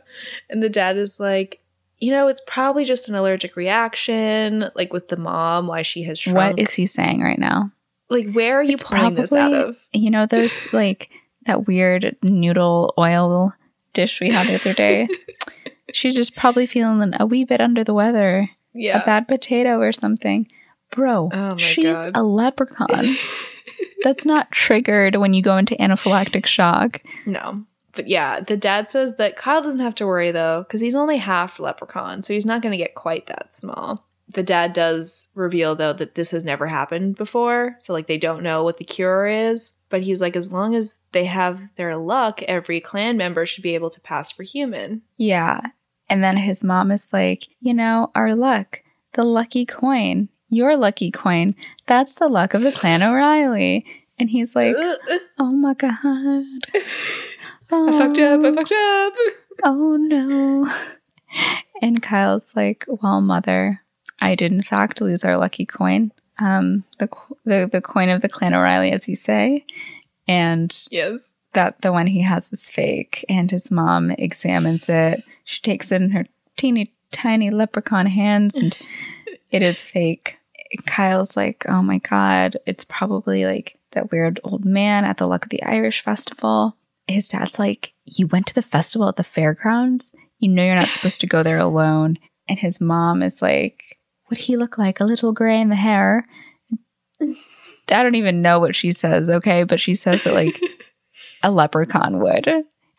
And the dad is like, you know, it's probably just an allergic reaction, like with the mom, why she has shrunk. What is he saying right now? like, where are you It's pulling this out of? You know, there's like that weird noodle oil dish we had the other day. [LAUGHS] She's just probably feeling a wee bit under the weather. Yeah. A bad potato or something. Bro, Oh she's God. a leprechaun. [LAUGHS] That's not triggered when you go into anaphylactic shock. no. But yeah, the dad says that Kyle doesn't have to worry though, because he's only half leprechaun, so he's not going to get quite that small. The dad does reveal though that this has never happened before, so like they don't know what the cure is. But he's like, as long as they have their luck, every clan member should be able to pass for human. Yeah. And then his mom is like, you know, our luck, the lucky coin, your lucky coin, that's the luck of the clan O'Reilly. And he's like, [LAUGHS] oh my God. Oh, I fucked up. I oh. fucked up. Oh no. And Kyle's like, well, mother, I did in fact lose our lucky coin. Um, the, the, the coin of the clan O'Reilly, as you say. And Yes. that the one he has is fake and his mom examines it she takes it in her teeny tiny leprechaun hands and [LAUGHS] it is fake kyle's like oh my god it's probably like that weird old man at the luck of the irish festival his dad's like you went to the festival at the fairgrounds you know you're not supposed to go there alone and his mom is like would he look like a little gray in the hair i don't even know what she says okay but she says that like [LAUGHS] a leprechaun would.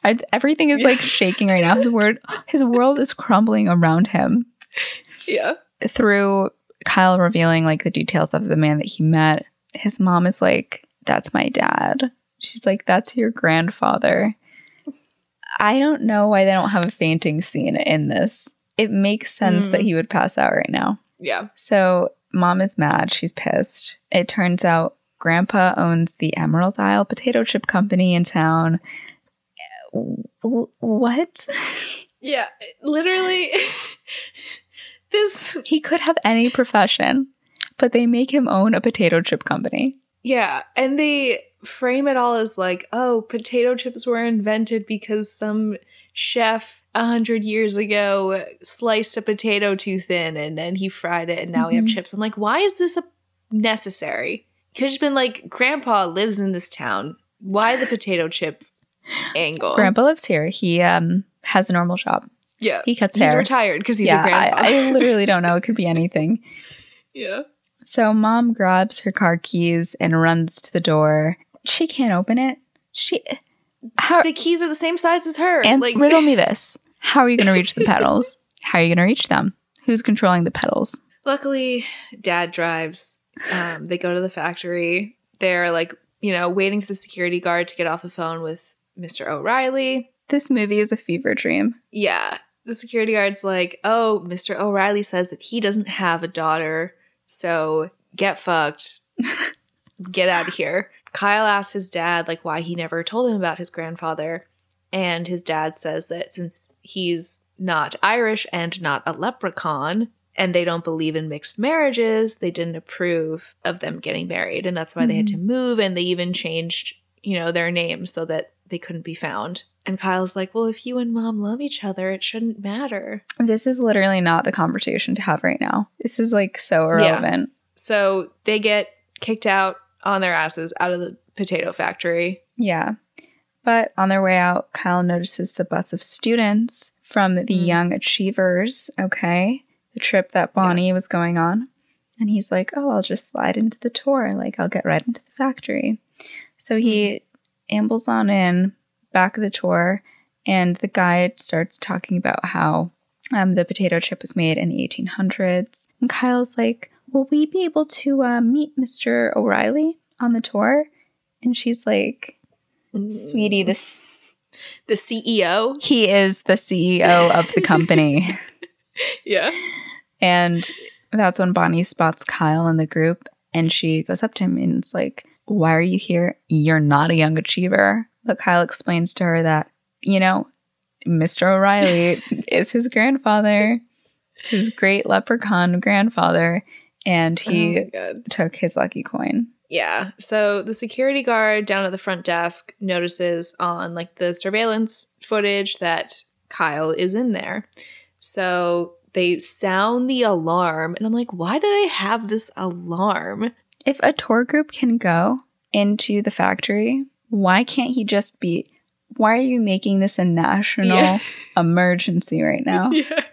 I, everything is like shaking right now. His word, his world is crumbling around him Yeah. through Kyle revealing like the details of the man that he met. His mom is like, "That's my dad." She's like, "That's your grandfather." I don't know why they don't have a fainting scene in this. It makes sense Mm. that he would pass out right now. Yeah. So mom is mad. She's pissed. It turns out grandpa owns the Emerald Isle potato chip company in town. Uh, what? Yeah. Literally. [LAUGHS] this. He could have any profession, but they make him own a potato chip company. Yeah. And they frame it all as like, oh, potato chips were invented because some chef a hundred years ago sliced a potato too thin and then he fried it and now we have Mhm. chips. I'm like, why is this a- necessary? Could have been like, Grandpa lives in this town. Why the potato chip [LAUGHS] angle? Grandpa lives here. He um has a normal job. Yeah. He cuts He's hair. retired because he's yeah, a grandpa. I, I literally don't know. It could be anything. [LAUGHS] yeah. So mom grabs her car keys and runs to the door. She can't open it. She how The keys are the same size as her. and like, riddle [LAUGHS] me this. How are you going to reach the pedals? How are you going to reach them? Who's controlling the pedals? Luckily, dad drives. Um, they go to the factory. They're like, you know, waiting for the security guard to get off the phone with Mr. O'Reilly. This movie is a fever dream. Yeah. The security guard's like, oh, Mr. O'Reilly says that he doesn't have a daughter. So get fucked. [LAUGHS] get out of here. Kyle asks his dad, like, why he never told him about his grandfather. And his dad says that since he's not Irish and not a leprechaun, and they don't believe in mixed marriages, they didn't approve of them getting married. And that's why they had to mm-hmm. move. And they even changed, you know, their names so that they couldn't be found. And Kyle's like, well, if you and mom love each other, it shouldn't matter. This is literally not the conversation to have right now. This is like so irrelevant. So they get kicked out on their asses out of the potato factory. Yeah. But on their way out, Kyle notices the bus of students from the Mm. Young Achievers, okay? The trip that Bonnie Yes. was going on. And he's like, oh, I'll just slide into the tour. Like, I'll get right into the factory. So he ambles on in, back of the tour, and the guide starts talking about how um, the potato chip was made in the 1800s. And Kyle's like, will we be able to uh, meet Mr. O'Reilly on the tour? And she's like, Sweetie, this The CEO. he is the CEO of the company. [LAUGHS] Yeah. and that's when Bonnie spots Kyle in the group and she goes up to him and it's like, Why are you here? You're not a young achiever. But Kyle explains to her that, you know, Mr. O'Reilly [LAUGHS] is his grandfather. It's his great leprechaun grandfather. And he oh took his lucky coin. Yeah. So the security guard down at the front desk notices on like the surveillance footage that Kyle is in there. So they sound the alarm and I'm like, why do they have this alarm? If a tour group can go into the factory, why can't he just be? Why are you making this a national Yeah. [LAUGHS] emergency right now? [LAUGHS] Yeah.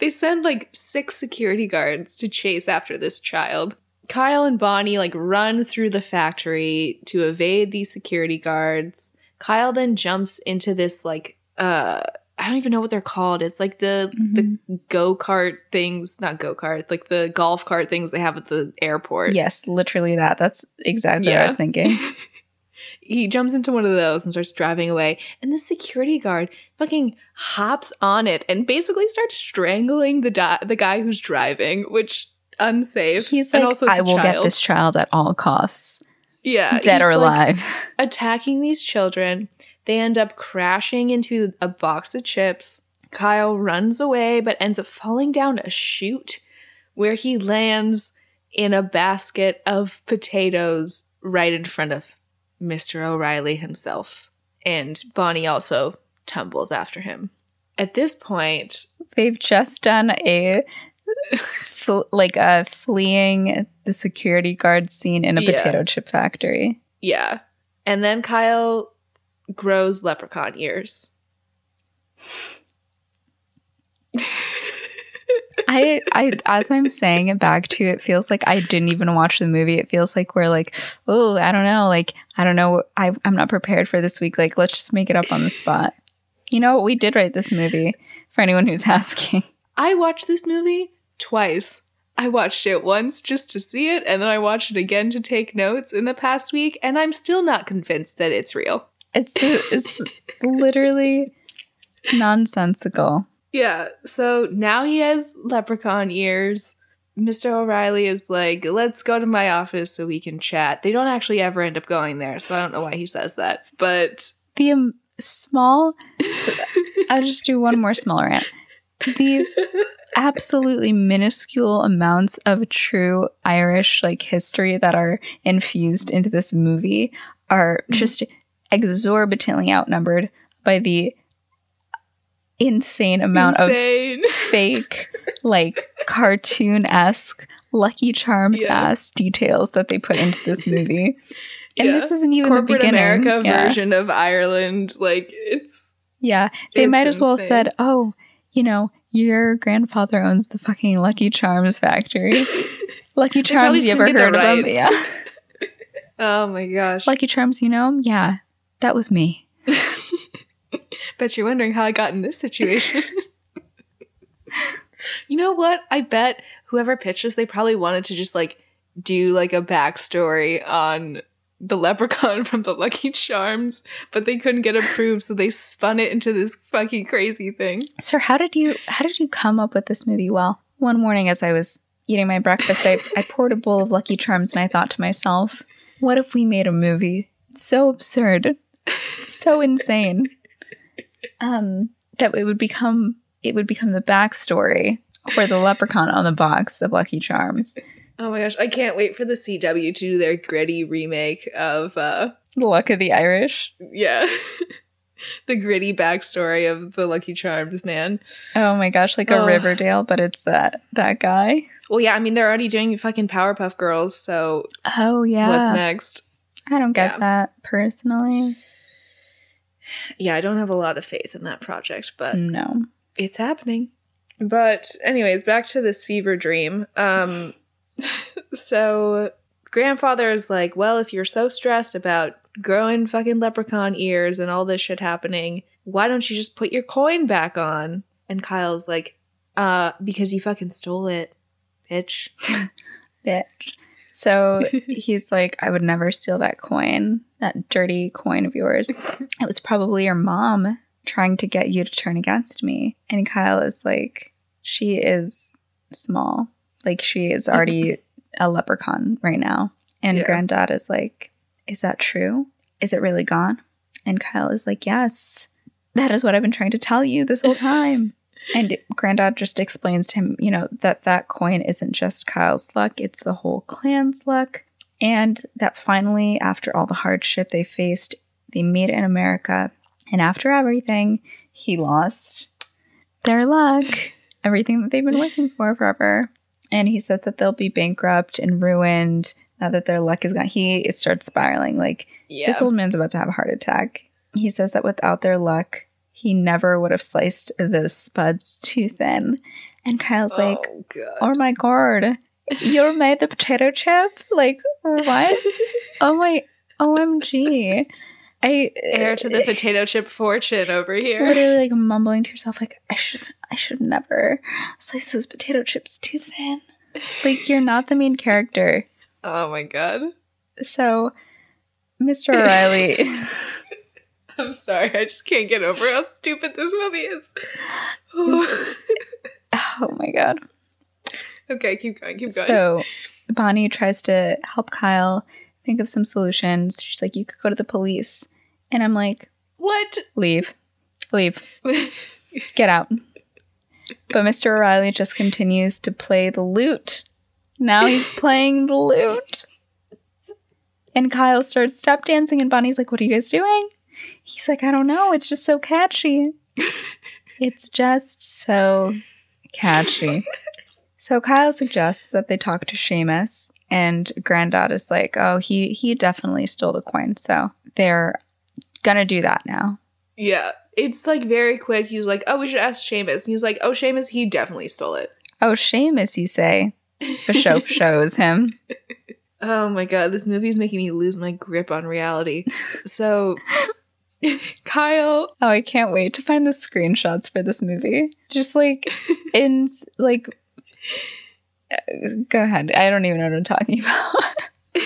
they send like six security guards to chase after this child. Kyle and Bonnie like run through the factory to evade these security guards. Kyle then jumps into this like uh I don't even know what they're called. It's like the the go-kart things, not go-kart, like the golf cart things they have at the airport. Yes, literally that. That's exactly what I was thinking. [LAUGHS] he jumps into one of those and starts driving away and the security guard fucking hops on it and basically starts strangling the di- the guy who's driving which unsafe He's and like, also I will get this child at all costs, yeah dead or like, alive. attacking these children they end up crashing into a box of chips kyle runs away but ends up falling down a chute where he lands in a basket of potatoes right in front of Mr. O'Reilly himself. And Bonnie also tumbles after him. At this point, They've just done a [LAUGHS] like a fleeing the security guard scene in a Yeah. potato chip factory. yeah. And then Kyle grows leprechaun ears. I, [LAUGHS] I, as I'm saying it back to you, it feels like I didn't even watch the movie. It feels like we're like, oh, I don't know, like I don't know, I, I'm not prepared for this week. Like, let's just make it up on the spot. You know, we did write this movie for anyone who's [LAUGHS] asking. I watched this movie twice. I watched it once just to see it, and then I watched it again to take notes in the past week, and I'm still not convinced that it's real. It's it's literally nonsensical. Yeah, so now he has leprechaun ears. Mr. O'Reilly is like, let's go to my office so we can chat. They don't actually ever end up going there, so I don't know why he says that. But The um, small, I'll just do one more small rant. The absolutely minuscule amounts of true Irish like history that are infused into this movie are mm-hmm. just exorbitantly outnumbered by the insane amount insane. of [LAUGHS] fake, like cartoon esque, Lucky Charms ass details that they put into this movie. [LAUGHS] And Yeah. this isn't even the corporate beginning. America Yeah. version of Ireland. Like it's Yeah, they It's might as well insane. said, "Oh, you know, your grandfather owns the fucking Lucky Charms factory. [LAUGHS] Lucky Charms, you ever heard of them? Yeah, [LAUGHS] oh my gosh. Lucky Charms, you know? Yeah, that was me. [LAUGHS] Bet you're wondering how I got in this situation. you know what? I bet whoever pitched this, they probably wanted to just like do like a backstory on the leprechaun [LAUGHS] from the Lucky Charms, but they couldn't get approved, so they spun it into this fucking crazy thing. Sir, how did you how did you come up with this movie? Well, one morning as I was eating my breakfast, I, I poured a bowl of Lucky Charms and I thought to myself, what if we made a movie so absurd, so insane um, that it would become it would become the backstory for the leprechaun on the box of Lucky Charms. Oh my gosh, I can't wait for the CW to do their gritty remake of uh The luck of the Irish. yeah. [LAUGHS] the gritty backstory of the Lucky Charms, man. Oh my gosh, like a Ugh. Riverdale, but it's that that guy. Well, yeah, I mean they're already doing fucking Powerpuff Girls, so Oh yeah. what's next? I don't get Yeah. that personally. Yeah, I don't have a lot of faith in that project, but No. it's happening. But anyways, back to this fever dream. Um so grandfather is like, "Well, if you're so stressed about growing fucking leprechaun ears and all this shit happening, why don't you just put your coin back on?" And Kyle's like, "Uh, because you fucking stole it, bitch." [LAUGHS] Bitch. So [LAUGHS] he's like, I would never steal that coin, that dirty coin of yours. It was probably your mom trying to get you to turn against me. And Kyle is like, she is small. Like she is mm-hmm. already a leprechaun right now. And Yeah. granddad is like, Is that true? Is it really gone? And Kyle is like, Yes. That is what I've been trying to tell you this whole time. [LAUGHS] And Granddad just explains to him, you know, that that coin isn't just Kyle's luck, it's the whole clan's luck. And that finally, after all the hardship they faced, they made it in America. And after everything, he lost their luck, [LAUGHS] everything that they've been working for forever. And he says that they'll be bankrupt and ruined now that their luck is gone. He starts spiraling like, Yeah. this old man's about to have a heart attack. He says that without their luck, he never would have sliced those spuds too thin. And Kyle's oh, like, oh god. oh my god, you made the potato chip? Like, what? [LAUGHS] oh my, OMG. I, Heir to the eh, potato chip fortune over here. literally like mumbling to yourself, like, I should, I should never slice those potato chips too thin. Like, you're not the main character. Oh my god. So, Mr. O'Reilly. [LAUGHS] I'm sorry, I just can't get over how stupid this movie is. [LAUGHS] oh my god. okay, keep going, keep going. So Bonnie tries to help Kyle think of some solutions. She's like, You could go to the police. And I'm like, what? Leave. Leave. [LAUGHS] Get out. But Mr. O'Reilly just continues to play the lute. Now he's [LAUGHS] playing the lute. And Kyle starts step dancing, and Bonnie's like, What are you guys doing? He's like, I don't know. It's just so catchy. [LAUGHS] it's just so catchy. So Kyle suggests that they talk to Seamus, and Granddad is like, "Oh, he he definitely stole the coin." So they're gonna do that now. yeah, it's like very quick. He was like, "Oh, we should ask Seamus." And he was like, "Oh, Seamus, he definitely stole it." Oh, Seamus, you say? The show [LAUGHS] shows him. Oh my god, this movie is making me lose my grip on reality. So, [LAUGHS] Kyle, Oh, I can't wait to find the screenshots for this movie. Just like [LAUGHS] in like. Go ahead. I don't even know what I'm talking about. [LAUGHS]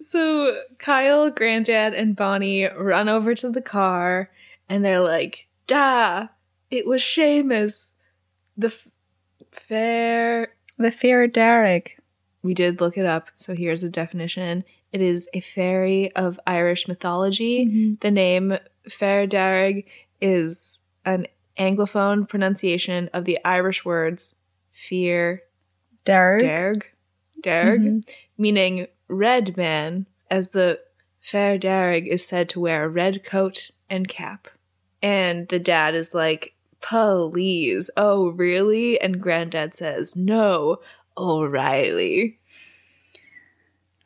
so Kyle, Granddad, and Bonnie run over to the car, and they're like, "Da, it was Seamus, the f- fair." the fear Derek. We did look it up, so here's a definition. It is a fairy of Irish mythology. Mm-hmm. The name far darrig is an anglophone pronunciation of the Irish words fear Derek. derg, derg, Mhm. meaning red man, as the far darrig is said to wear a red coat and cap. And the dad is like, please, oh really? And granddad says, no, O'Reilly.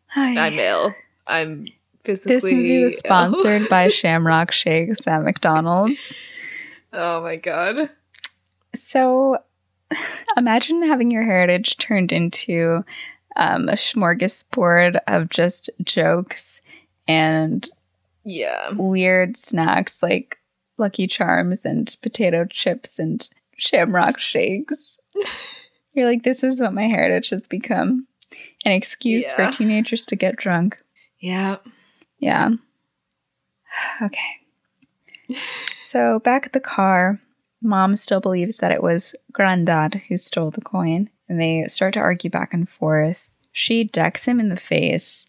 Hi. I'm ill. I'm physically. This movie was sponsored by [LAUGHS] Shamrock Shakes at McDonald's. oh my god. So imagine having your heritage turned into um, a smorgasbord of just jokes and Yeah. weird snacks like Lucky Charms and potato chips and Shamrock Shakes. [LAUGHS] You're like, this is what my heritage has become an excuse Yeah. for teenagers to get drunk. Yeah. Yeah. [SIGHS] Okay. [LAUGHS] So back at the car, mom still believes that it was Grandad who stole the coin, and they start to argue back and forth. She decks him in the face.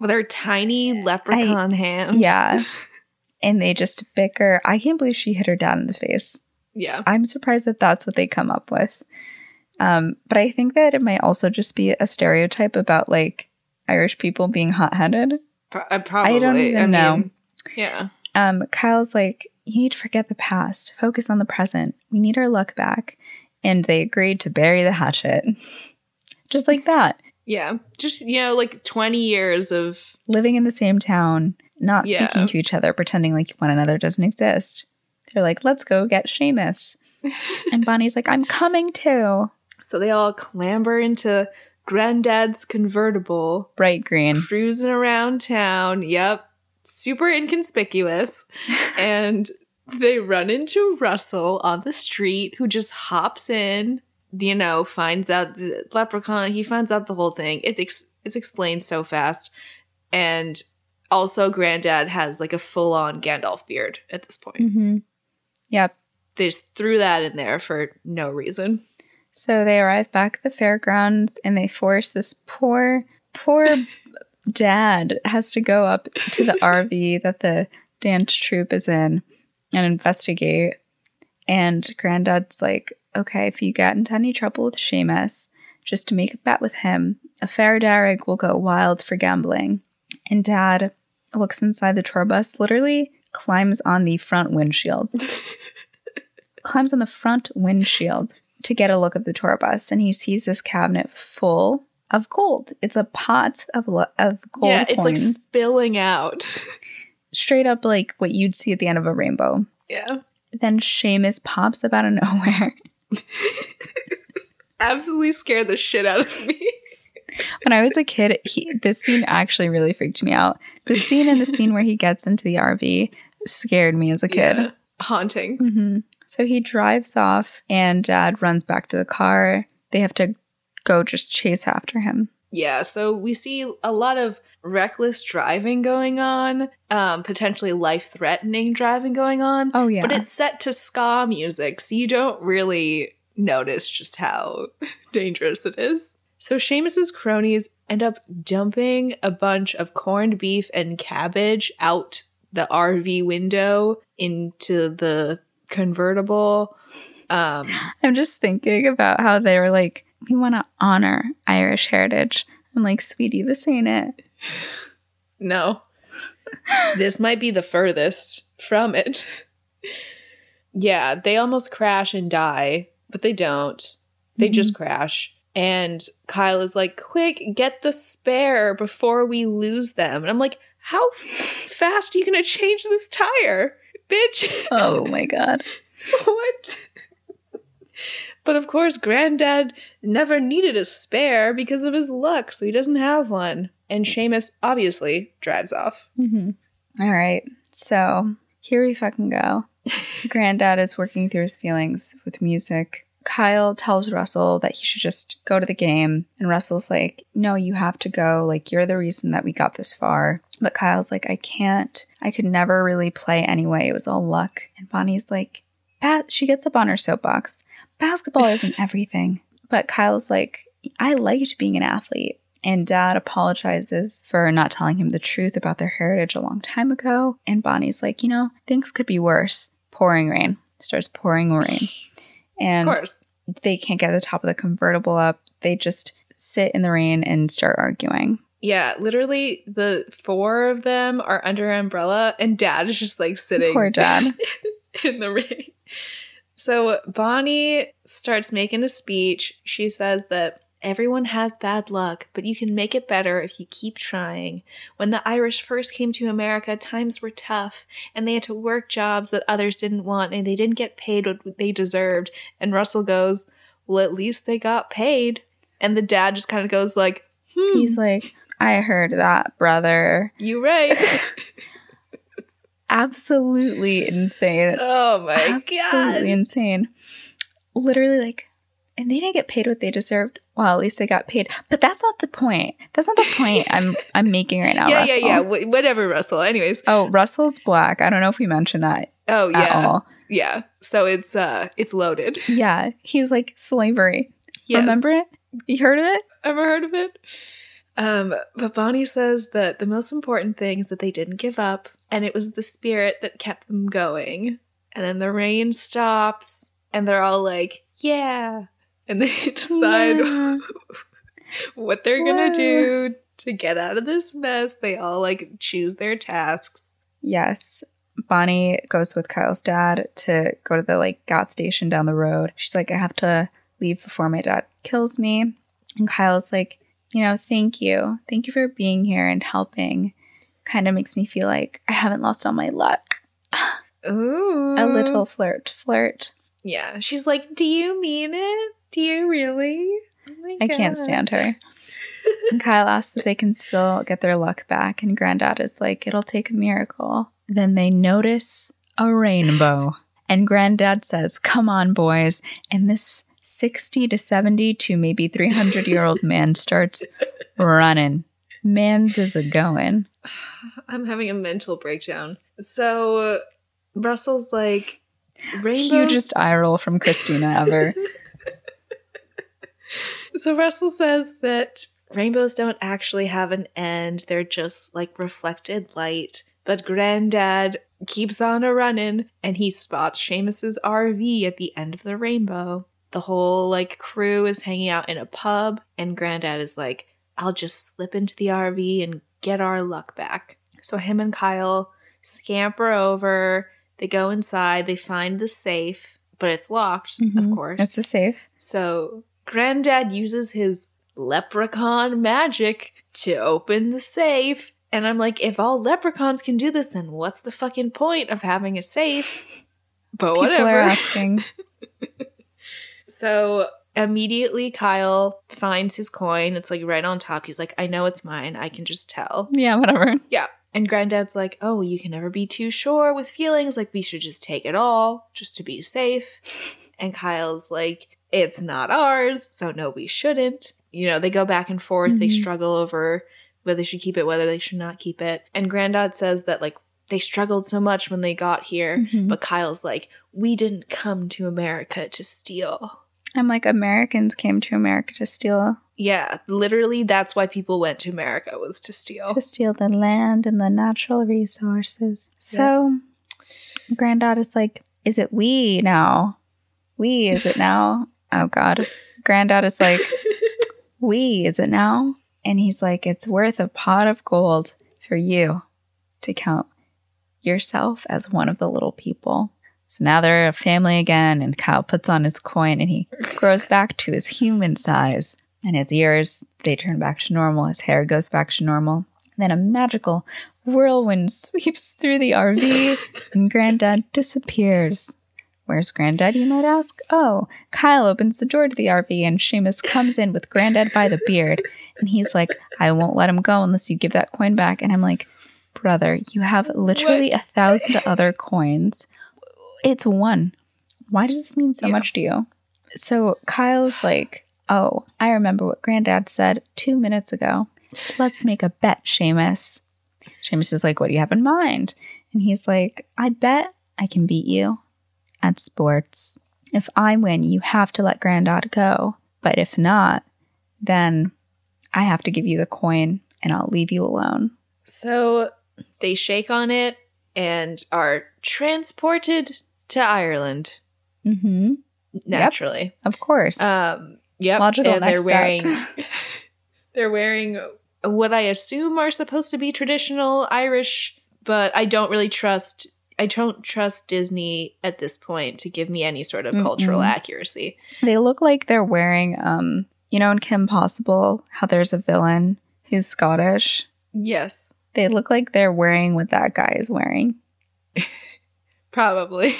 With her tiny leprechaun hand. Yeah. [LAUGHS] and they just bicker. I can't believe she hit her dad in the face. Yeah. I'm surprised that that's what they come up with. Um, but I think that it might also just be a stereotype about like Irish people being hot headed. Pro- uh, probably. I don't even know. Yeah. Um, Kyle's like, you need to forget the past, focus on the present. We need our luck back. And they agreed to bury the hatchet. [LAUGHS] just like that. Yeah. Just, you know, like 20 years of. Living in the same town, not Yeah. speaking to each other, pretending like one another doesn't exist. They're like, let's go get Seamus. [LAUGHS] and Bonnie's like, I'm coming too. So they all clamber into Granddad's convertible, Bright green. cruising around town. Yep. Super inconspicuous. [LAUGHS] and they run into Russell on the street, who just hops in, you know, finds out the leprechaun. He finds out the whole thing. It ex- it's explained so fast. And also, Granddad has like a full on Gandalf beard at this point. Mm-hmm. Yep. They just threw that in there for no reason. So they arrive back at the fairgrounds and they force this poor, poor [LAUGHS] dad has to go up to the RV [LAUGHS] that the dance troupe is in and investigate. And granddad's like, okay, if you get into any trouble with Seamus, just to make a bet with him, a fair Derek will go wild for gambling. And dad looks inside the tour bus, literally climbs on the front windshield. [LAUGHS] climbs on the front windshield to get a look at the tour bus and he sees this cabinet full of gold. It's a pot of lo- of gold yeah, it's like spilling out. straight up like what you'd see at the end of a rainbow. yeah. Then Seamus pops up out of [LAUGHS] nowhere. [LAUGHS] Absolutely scared the shit out of me. [LAUGHS] when I was a kid, he, this scene actually really freaked me out. The scene and the scene where he gets into the RV scared me as a kid. Yeah. Haunting. hmm So he drives off, and Dad runs back to the car. They have to go just chase after him. Yeah, so we see a lot of reckless driving going on, um, potentially life threatening driving going on. Oh yeah, But it's set to ska music, so you don't really notice just how [LAUGHS] dangerous it is. So Seamus's cronies end up dumping a bunch of corned beef and cabbage out the RV window into the convertible. Um, [LAUGHS] I'm just thinking about how they were like, we want to honor Irish heritage. I'm like, sweetie, this ain't it. [LAUGHS] no. this might be the furthest from it. [LAUGHS] yeah, they almost crash and die, but they don't. They mm-hmm. just crash. And Kyle is like, quick, get the spare before we lose them. And I'm like, how f- fast are you going to change this tire? Bitch. Oh my god. [LAUGHS] what? But of course, Granddad never needed a spare because of his luck, so he doesn't have one. And Seamus obviously drives off. hmm All right. So here we fucking go. [LAUGHS] Granddad is working through his feelings with music. Kyle tells Russell that he should just go to the game. And Russell's like, no, you have to go. Like, you're the reason that we got this far. But Kyle's like, I can't. I could never really play anyway. It was all luck. And Bonnie's like, Pat, she gets up on her soapbox. Basketball [LAUGHS] isn't everything. But Kyle's like, I liked being an athlete. And dad apologizes for not telling him the truth about their heritage a long time ago. And Bonnie's like, you know, things could be worse. Pouring rain. Starts pouring rain. [LAUGHS] And of course. they can't get the top of the convertible up. They just sit in the rain and start arguing. Yeah, literally, the four of them are under an umbrella, and Dad is just like sitting Poor dad. [LAUGHS] in the rain. So Bonnie starts making a speech. She says that everyone has bad luck, but you can make it better if you keep trying. When the Irish first came to America, times were tough, and they had to work jobs that others didn't want, and they didn't get paid what they deserved. And Russell goes, "Well, at least they got paid." And the dad just kind of goes like, "Hmm, He's like, I heard that, brother. you right." [LAUGHS] [LAUGHS] Absolutely insane. oh my Absolutely god. Absolutely insane. Literally, like, and they didn't get paid what they deserved. Well, at least they got paid. But that's not the point. That's not the point I'm [LAUGHS] I'm making right now. Yeah, Russell. yeah, yeah. Wh- whatever, Russell. Anyways, Oh, Russell's black. I don't know if we mentioned that oh at yeah, all. yeah. So it's uh, it's loaded. Yeah, he's like slavery. Yes. Remember it? You heard of it? Ever heard of it? Um, but Bonnie says that the most important thing is that they didn't give up and it was the spirit that kept them going. And then the rain stops, and they're all like, yeah. And they [LAUGHS] decide Yeah. [LAUGHS] what they're gonna do to get out of this mess. They all like choose their tasks. Yes. Bonnie goes with Kyle's dad to go to the like gas station down the road. She's like, I have to leave before my dad kills me. And Kyle's like, you know, thank you. Thank you for being here and helping. Kind of makes me feel like I haven't lost all my luck. [SIGHS] Ooh. A little flirt, flirt. Yeah. She's like, Do you mean it? Do you really? Oh I can't stand her. [LAUGHS] And Kyle asks if they can still get their luck back, and Granddad is like, it'll take a miracle. Then they notice a rainbow. [LAUGHS] And Granddad says, Come on, boys. And this 60 to 70 to maybe 300 year old man starts [LAUGHS] running. Mans is a going. I'm having a mental breakdown. So Russell's like rainbows. Hugest eye roll from Christina ever. [LAUGHS] So Russell says that rainbows don't actually have an end. They're just like reflected light. But Granddad keeps on a running and he spots Seamus's RV at the end of the rainbow. The whole like crew is hanging out in a pub and Granddad is like, I'll just slip into the RV and get our luck back. So him and Kyle scamper over. They go inside. They find the safe, but it's locked, of Mhm. course. It's a safe. So Granddad uses his leprechaun magic to open the safe. And I'm like, if all leprechauns can do this, then what's the fucking point of having a safe? But People whatever. are asking. [LAUGHS] So immediately Kyle finds his coin. It's like right on top. He's like, I know it's mine. I can just tell. Yeah, whatever. Yeah. And Granddad's like, oh, you can never be too sure with feelings. Like, we should just take it all just to be safe. And Kyle's like, it's not ours. So, no, we shouldn't. You know, they go back and forth. They Mhm. struggle over whether they should keep it, whether they should not keep it. And Granddad says that, like, they struggled so much when they got here. Mhm. But Kyle's like, we didn't come to America to steal. I'm like, Americans came to America to steal Yeah, literally, that's why people went to America was to steal. to steal the land and the natural resources. So, Granddad is like, Is it we now? We, is it now? [LAUGHS] Oh, God. Granddad is like, [LAUGHS] We, is it now? And he's like, It's worth a pot of gold for you to count yourself as one of the little people. So now they're a family again, and Kyle puts on his coin and he grows back to his human size. And his ears, they turn back to normal. His hair goes back to normal. Then a magical whirlwind sweeps through the RV, [LAUGHS] and Granddad disappears. Where's Granddad, you might ask? Oh, Kyle opens the door to the RV, and Seamus comes in with Granddad by the beard. And he's like, I won't let him go unless you give that coin back. And I'm like, brother, you have literally What? a thousand other coins. It's one. Why does this mean so Yeah. much to you? So Kyle's like, Oh, I remember what Granddad said two minutes ago. Let's make a bet, Seamus. Seamus is like, What do you have in mind? And he's like, I bet I can beat you at sports. If I win, you have to let Granddad go. But if not, then I have to give you the coin and I'll leave you alone. So they shake on it and are transported to Ireland Mm-hmm. naturally. Of course. Um, yep. Logical and next they're wearing [LAUGHS] they're wearing what I assume are supposed to be traditional Irish, but I don't really trust I don't trust Disney at this point to give me any sort of cultural Mm-mm. accuracy. They look like they're wearing, um, you know, in Kim Possible, how there's a villain who's Scottish. Yes. They look like they're wearing what that guy is wearing. [LAUGHS] Probably.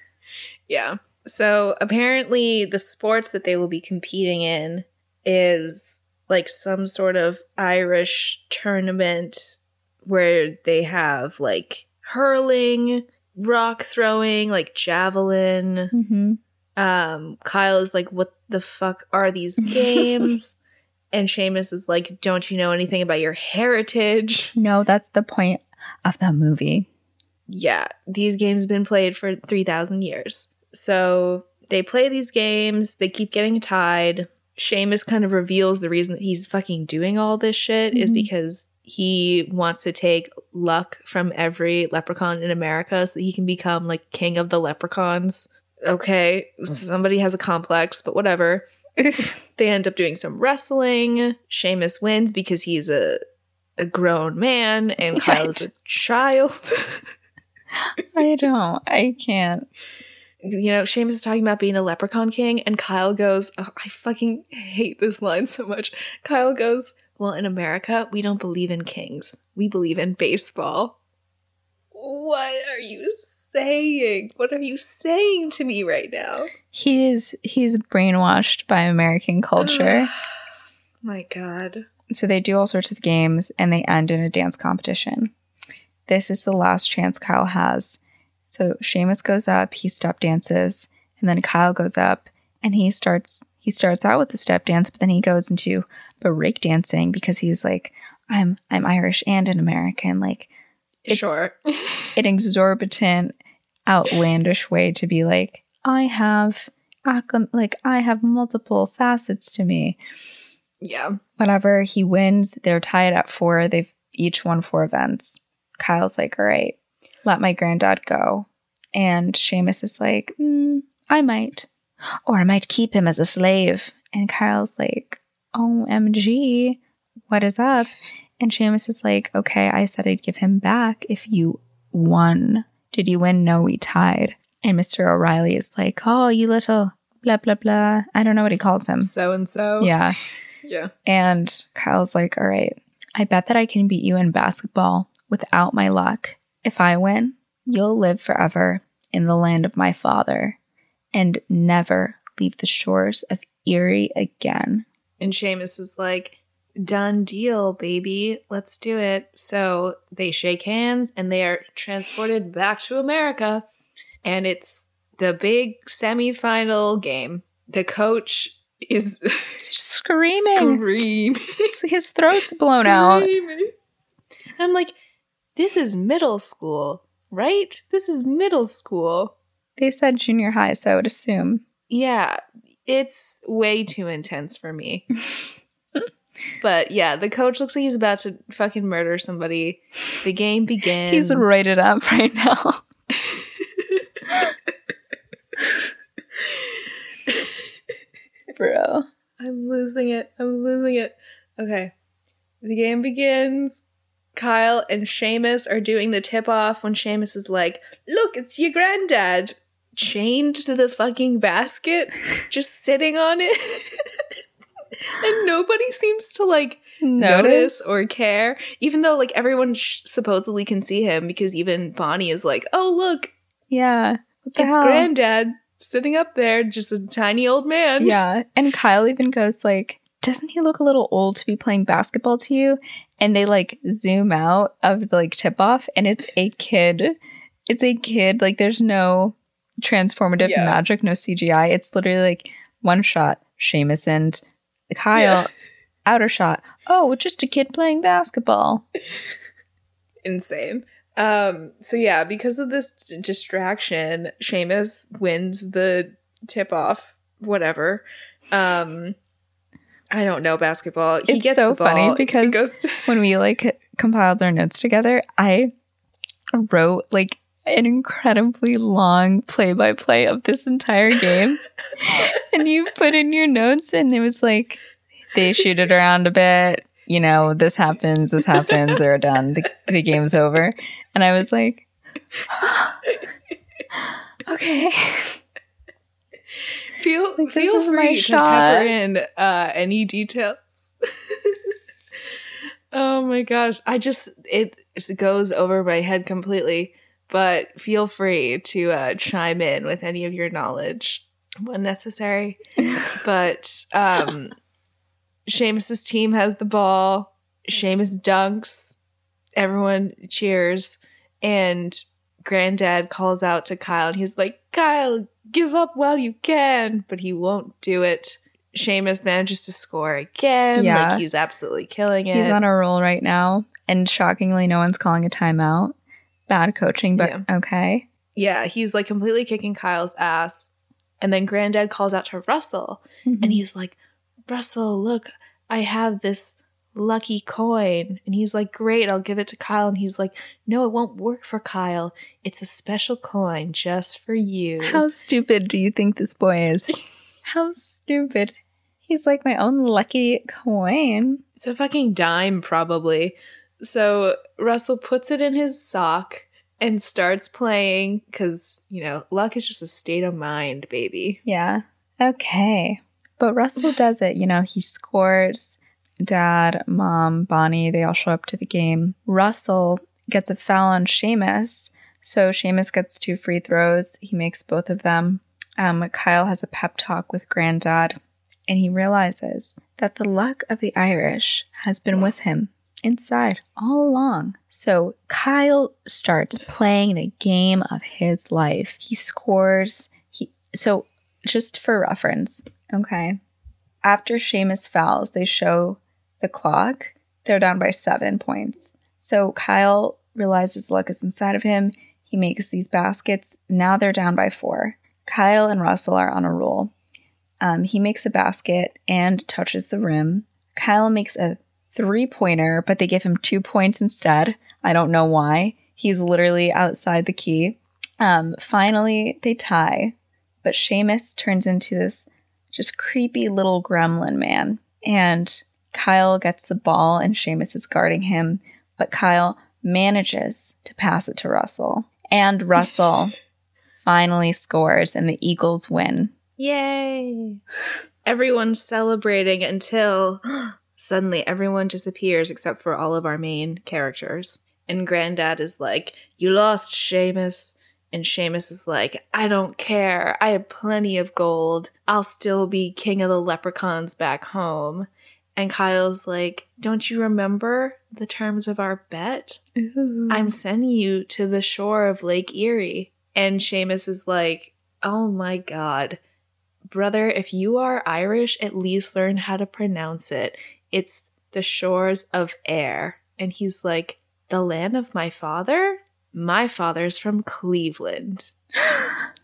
[LAUGHS] yeah. So apparently, the sports that they will be competing in is like some sort of Irish tournament where they have like hurling, rock throwing, like javelin. Mm-hmm. Um, Kyle is like, What the fuck are these [LAUGHS] games? and Seamus is like, Don't you know anything about your heritage? No, that's the point of the movie. Yeah, these games have been played for 3,000 years. So they play these games, they keep getting tied. Seamus kind of reveals the reason that he's fucking doing all this shit is Mhm. because he wants to take luck from every leprechaun in America so that he can become like king of the leprechauns. Okay, somebody has a complex, but whatever. [LAUGHS] they end up doing some wrestling. Seamus wins because he's a a grown man and Yeah, Kyle is a child. [LAUGHS] I don't. I can't. you know, Seamus is talking about being the leprechaun king, and Kyle goes, oh, I fucking hate this line so much. Kyle goes, Well, in America, we don't believe in kings. We believe in baseball. What are you saying? What are you saying to me right now? He is he's brainwashed by American culture. [SIGHS] My God. so they do all sorts of games and they end in a dance competition. This is the last chance Kyle has. So Seamus goes up, he step dances, and then Kyle goes up and he starts he starts out with the step dance, but then he goes into break dancing because he's like, I'm I'm Irish and an American. Like It's- sure. [LAUGHS] [LAUGHS] an exorbitant, outlandish way to be like, I have like I have multiple facets to me. yeah. Whatever, he wins. They're tied at four. They've each won four events. Kyle's like, all right, let my granddad go. And Seamus is like, mm, I might. Or I might keep him as a slave. And Kyle's like, OMG, what is up? And Seamus is like, okay, I said I'd give him back if you won. Did you win? No, we tied. And Mr. O'Reilly is like, oh, you little blah, blah, blah. I don't know what he calls him. So and so. Yeah. Yeah. And Kyle's like, all right, I bet that I can beat you in basketball without my luck. If I win, you'll live forever in the land of my father and never leave the shores of Erie again. And Seamus is like, done deal, baby. Let's do it. So they shake hands and they are transported back to America. And it's the big semifinal game. The coach is [LAUGHS] Screaming. His throat's blown out. Screaming. And I'm like, this is middle school, right? This is middle school. They said junior high, so I would assume. Yeah, it's way too intense for me. [LAUGHS] but yeah, the coach looks like he's about to fucking murder somebody. The game begins. He's rated up right now. [LAUGHS] Bro. I'm losing it. I'm losing it. Okay. The game begins. Kyle and Seamus are doing the tip off when Seamus is like, Look, it's your granddad. Chained to the fucking basket, [LAUGHS] just sitting on it. [LAUGHS] and nobody seems to like notice or care, even though like everyone sh- supposedly can see him because even Bonnie is like, "Oh look, Yeah. What it's hell? granddad sitting up there, just a tiny old man." Yeah. And Kyle even goes like, doesn't he look a little old to be playing basketball to you? And they like zoom out of the like tip off and it's a kid. It's a kid. Like there's no transformative Yeah. magic, no CGI. It's literally like one shot, Seamus and Kyle, Yeah. [LAUGHS] outer shot. Oh, just a kid playing basketball. [LAUGHS] insane. Um, so yeah, because of this d- distraction, Seamus wins the tip off. Whatever. Um, I don't know basketball. He It's gets so funny because- goes when we like compiled our notes together, I wrote like an incredibly long play by play of this entire game. [LAUGHS] and you put in your notes, and it was like they shoot it around a bit. You know, this happens, this happens, they're done. The, the game's over. And I was like, [GASPS] okay. Feel like, feel free to pepper in uh, any details. [LAUGHS] oh my gosh, I just it just goes over my head completely. But feel free to uh, chime in with any of your knowledge when necessary. [LAUGHS] but um, Seamus's team has the ball. Seamus dunks. Everyone cheers, and Granddad calls out to Kyle, and he's like, "Kyle, give up while you can," but he won't do it. Seamus manages to score again. Yeah. Like he's absolutely killing it. He's on a roll right now. And shockingly, no one's calling a timeout. Bad coaching, but Yeah. okay. yeah, he's like completely kicking Kyle's ass. And then Granddad calls out to Russell, Mm-hmm. and he's like, Russell, look, I have this lucky coin. And he's like, Great, I'll give it to Kyle. And he's like, No, it won't work for Kyle. It's a special coin just for you. How stupid do you think this boy is? [LAUGHS] How stupid. He's like my own lucky coin. It's a fucking dime, probably. So Russell puts it in his sock and starts playing because, you know, luck is just a state of mind, baby. Yeah. Okay. But Russell does it. You know, he scores. Dad, mom, Bonnie, they all show up to the game. Russell gets a foul on Seamus. So Seamus gets two free throws. He makes both of them. Um, Kyle has a pep talk with Granddad, and he realizes that the luck of the Irish has been with him inside all along. So Kyle starts playing the game of his life. He scores. He so just for reference, okay. After Seamus fouls, they show the clock. They're down by seven points. So Kyle realizes luck is inside of him. He makes these baskets. Now they're down by four. Kyle and Russell are on a roll. Um, he makes a basket and touches the rim. Kyle makes a three pointer, but they give him two points instead. I don't know why. He's literally outside the key. Um, finally, they tie, but Seamus turns into this just creepy little gremlin man. And Kyle gets the ball, and Seamus is guarding him, but Kyle manages to pass it to Russell. And Russell [LAUGHS] finally scores, and the Eagles win. Yay! Everyone's celebrating until [GASPS] suddenly everyone disappears except for all of our main characters. And Granddad is like, You lost, Seamus. And Seamus is like, I don't care. I have plenty of gold. I'll still be king of the leprechauns back home. And Kyle's like, Don't you remember the terms of our bet? Ooh. I'm sending you to the shore of Lake Erie. And Seamus is like, Oh my god. Brother, if you are Irish, at least learn how to pronounce it. It's the shores of air. And he's like, The land of my father? My father's from Cleveland.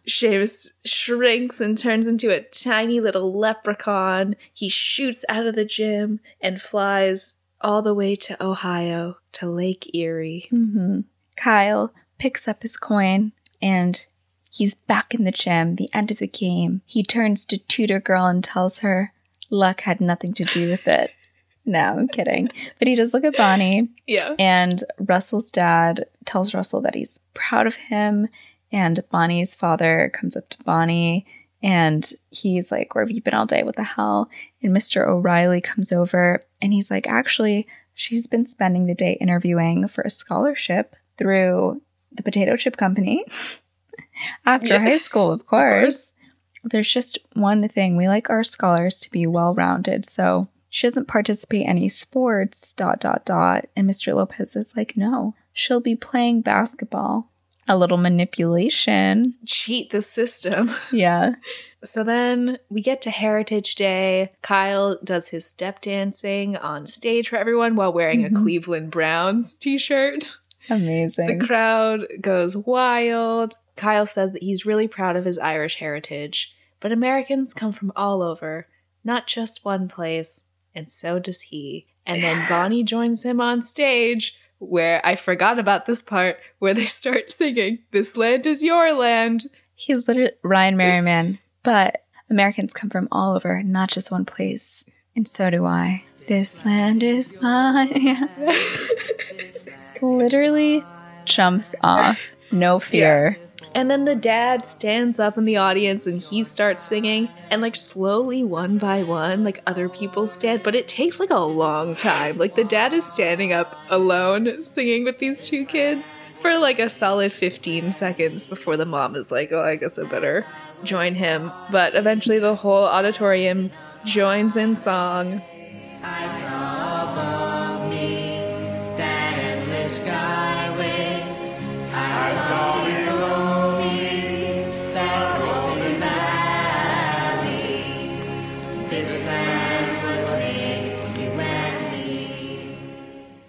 Seamus shrinks and turns into a tiny little leprechaun. He shoots out of the gym and flies all the way to Ohio to Lake Erie. hmm Kyle picks up his coin and he's back in the gym. The end of the game. He turns to Tutor Girl and tells her luck had nothing to do with it. [LAUGHS] No, I'm kidding. But he does look at Bonnie, Yeah. and Russell's dad tells Russell that he's proud of him. And Bonnie's father comes up to Bonnie and he's like, Where have you been all day? What the hell? And Mr. O'Reilly comes over and he's like, Actually, she's been spending the day interviewing for a scholarship through the Potato Chip Company [LAUGHS] after Yeah. high school, of course. There's just one thing we like our scholars to be well rounded. So she doesn't participate in any sports, dot, dot, dot. And Mr. Lopez is like, no, she'll be playing basketball. A little manipulation. Cheat the system. [LAUGHS] Yeah. So then we get to Heritage Day. Kyle does his step dancing on stage for everyone while wearing Mhm. a Cleveland Browns t shirt. Amazing. The crowd goes wild. Kyle says that he's really proud of his Irish heritage, but Americans come from all over, not just one place, and so does he. And then [SIGHS] Bonnie joins him on stage, where I forgot about this part, where they start [LAUGHS] singing, This land is your land. He's literally Ryan Merriman. But Americans come from all over, not just one place. And so do I. This land is mine. [LAUGHS] [LAUGHS] literally jumps off. No fear. And then the dad stands up in the audience and he starts singing. And like slowly, one by one, like other people stand. But it takes like a long time. Like the dad is standing up alone singing with these two kids for like a solid 15 seconds before the mom is like, oh, I guess I better join him. But eventually the whole auditorium joins in song. I saw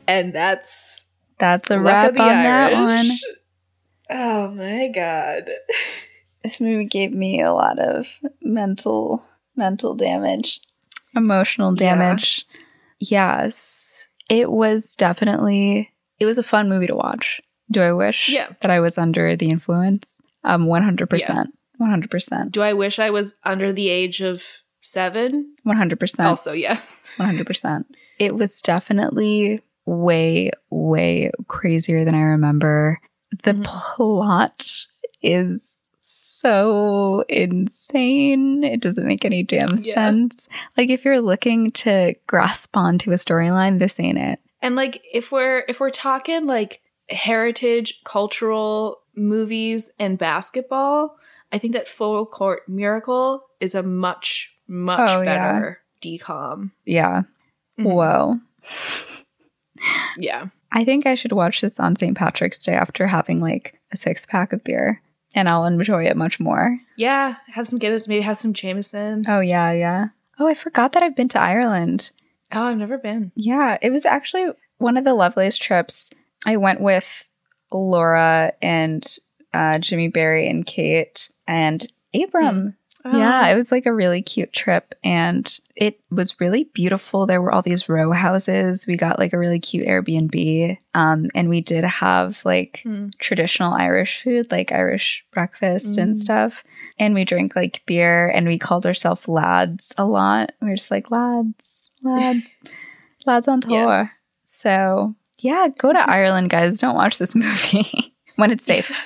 And that's That's a wrap on that one. Irish. Oh my god. This movie gave me a lot of mental mental damage. emotional Yeah. damage. Yes, it was definitely it was a fun movie to watch. Do I wish Yeah. that I was under the influence? Um, one hundred percent, one hundred percent, Do I wish I was under the age of seven? one hundred percent, Also, yes. one hundred percent. It was definitely way, way crazier than I remember. The Mhm. plot is so insane. It doesn't make any damn Yeah. sense. Like if you're looking to grasp onto a storyline, this ain't it. And like if we're if we're talking like heritage cultural movies and basketball, I think that Full Court Miracle is a much much Oh, yeah. better DCOM. Yeah. Mhm. Whoa. Yeah. I think I should watch this on St. Patrick's Day after having like a six pack of beer and I'll enjoy it much more. Yeah, have some Guinness, maybe have some Jameson. Oh, yeah, yeah. Oh, I forgot that I've been to Ireland. Oh, I've never been. Yeah, it was actually one of the loveliest trips. I went with Laura and uh, Jimmy Barry and Kate and Abram. Yeah, Oh. it was like a really cute trip and it was really beautiful. There were all these row houses. We got like a really cute Airbnb. Um, and we did have like Hmm. traditional Irish food, like Irish breakfast and Mm. stuff. And we drank like beer and we called ourselves lads a lot. We were just like lads, lads, [LAUGHS] lads on tour. Yeah. So yeah, go to Ireland, guys. Don't watch this [LAUGHS] movie when it's safe. [LAUGHS]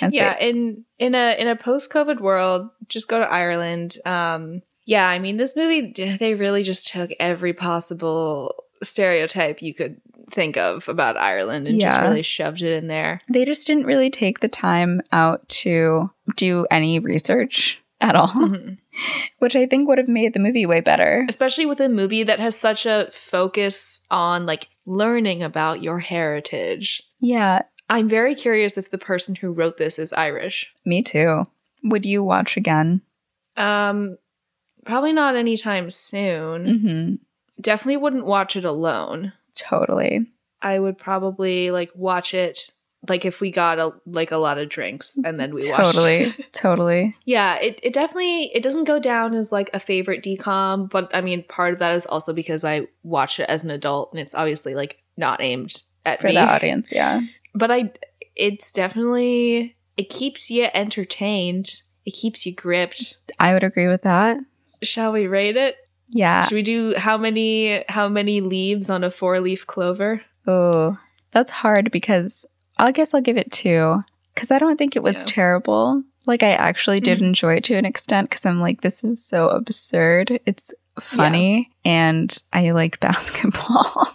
It's yeah safe. in in a in a post-covid world just go to ireland um yeah i mean this movie they really just took every possible stereotype you could think of about ireland and just really shoved it in there they just didn't really take the time out to do any research at all, Mhm. [LAUGHS] which I think would have made the movie way better. especially with a movie that has such a focus on like learning about your heritage Yeah, i'm very curious if the person who wrote this is irish me too. Would you watch again? um probably not anytime soon Mm-hmm. definitely wouldn't watch it alone Totally. I would probably like watch it like if we got a like a lot of drinks and then we watched it. Totally. [LAUGHS] totally. yeah, it, it definitely it doesn't go down as like a favorite DCOM, but I mean part of that is also because I watched it as an adult and it's obviously like not aimed at For me. the [LAUGHS] audience, yeah. But I it's definitely it keeps you entertained. It keeps you gripped. I would agree with that. Shall we rate it? Yeah. Should we do how many how many leaves on a four leaf clover? Oh, that's hard because I guess I'll give it two because I don't think it was Yeah. terrible. Like I actually did Mhm. enjoy it to an extent because I'm like, this is so absurd. It's funny and I like [LAUGHS] basketball.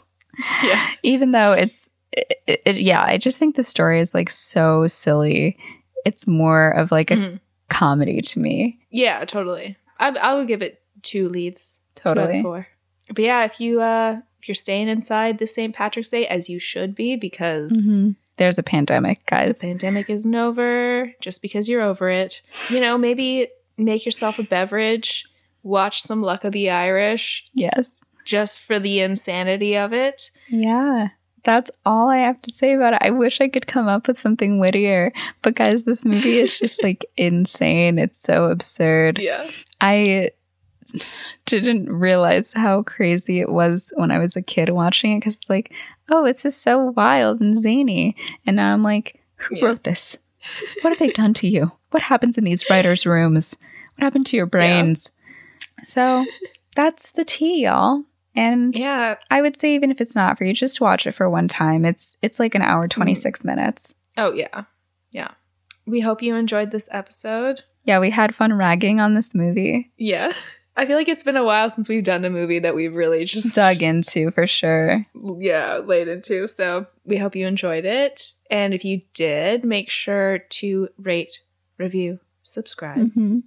Yeah. Even though it's, it, it, yeah, I just think the story is like so silly. It's more of like a Mhm. comedy to me. Yeah, totally. I I would give it two leaves. Two Totally. four. But yeah, if you uh if you're staying inside this St. Patrick's Day as you should be because Mhm. There's a pandemic, guys. the pandemic isn't over just because you're over it. You know, maybe make yourself a beverage, watch some Luck of the Irish Yes. just for the insanity of it. Yeah. That's all I have to say about it. I wish I could come up with something wittier, but guys, this movie is just [LAUGHS] like insane. It's so absurd. Yeah. I didn't realize how crazy it was when I was a kid watching it because it's like, oh, it's just so wild and zany. And now I'm like, who Yeah. wrote this? What have they done to you? What happens in these writers' rooms? What happened to your brains? So that's the tea, y'all. And Yeah. I would say even if it's not for you, just watch it for one time. It's it's like an hour twenty six minutes. Oh yeah. Yeah. We hope you enjoyed this episode. Yeah, we had fun ragging on this movie. Yeah. I feel like it's been a while since we've done a movie that we've really just Dug into for sure. yeah, laid into. So we hope you enjoyed it. And if you did, make sure to rate, review, subscribe. hmm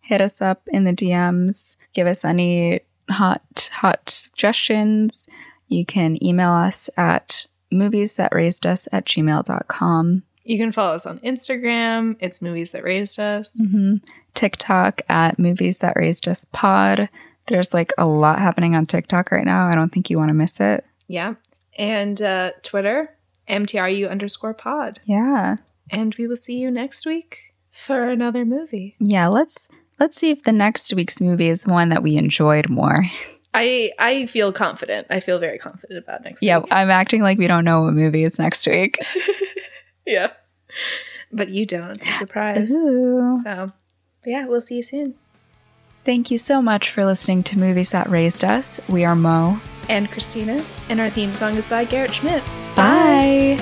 Hit us up in the DMs. Give us any hot hot suggestions. You can email us at movies that raised us at gmail.com. You can follow us on Instagram. It's Movies That Raised Us. hmm TikTok at movies that raised us pod. There's like a lot happening on TikTok right now. I don't think you want to miss it. Yeah. And uh, Twitter, MTRU underscore pod. Yeah. And we will see you next week for another movie. Yeah, let's let's see if the next week's movie is one that we enjoyed more. I I feel confident. I feel very confident about next Yeah, week. Yeah, I'm acting like we don't know what movie is next week. [LAUGHS] Yeah. But you don't. It's a surprise. Ooh. So, yeah, we'll see you soon. Thank you so much for listening to Movies That Raised Us. We are Mo. And Christina. And our theme song is by Garrett Schmidt. Bye.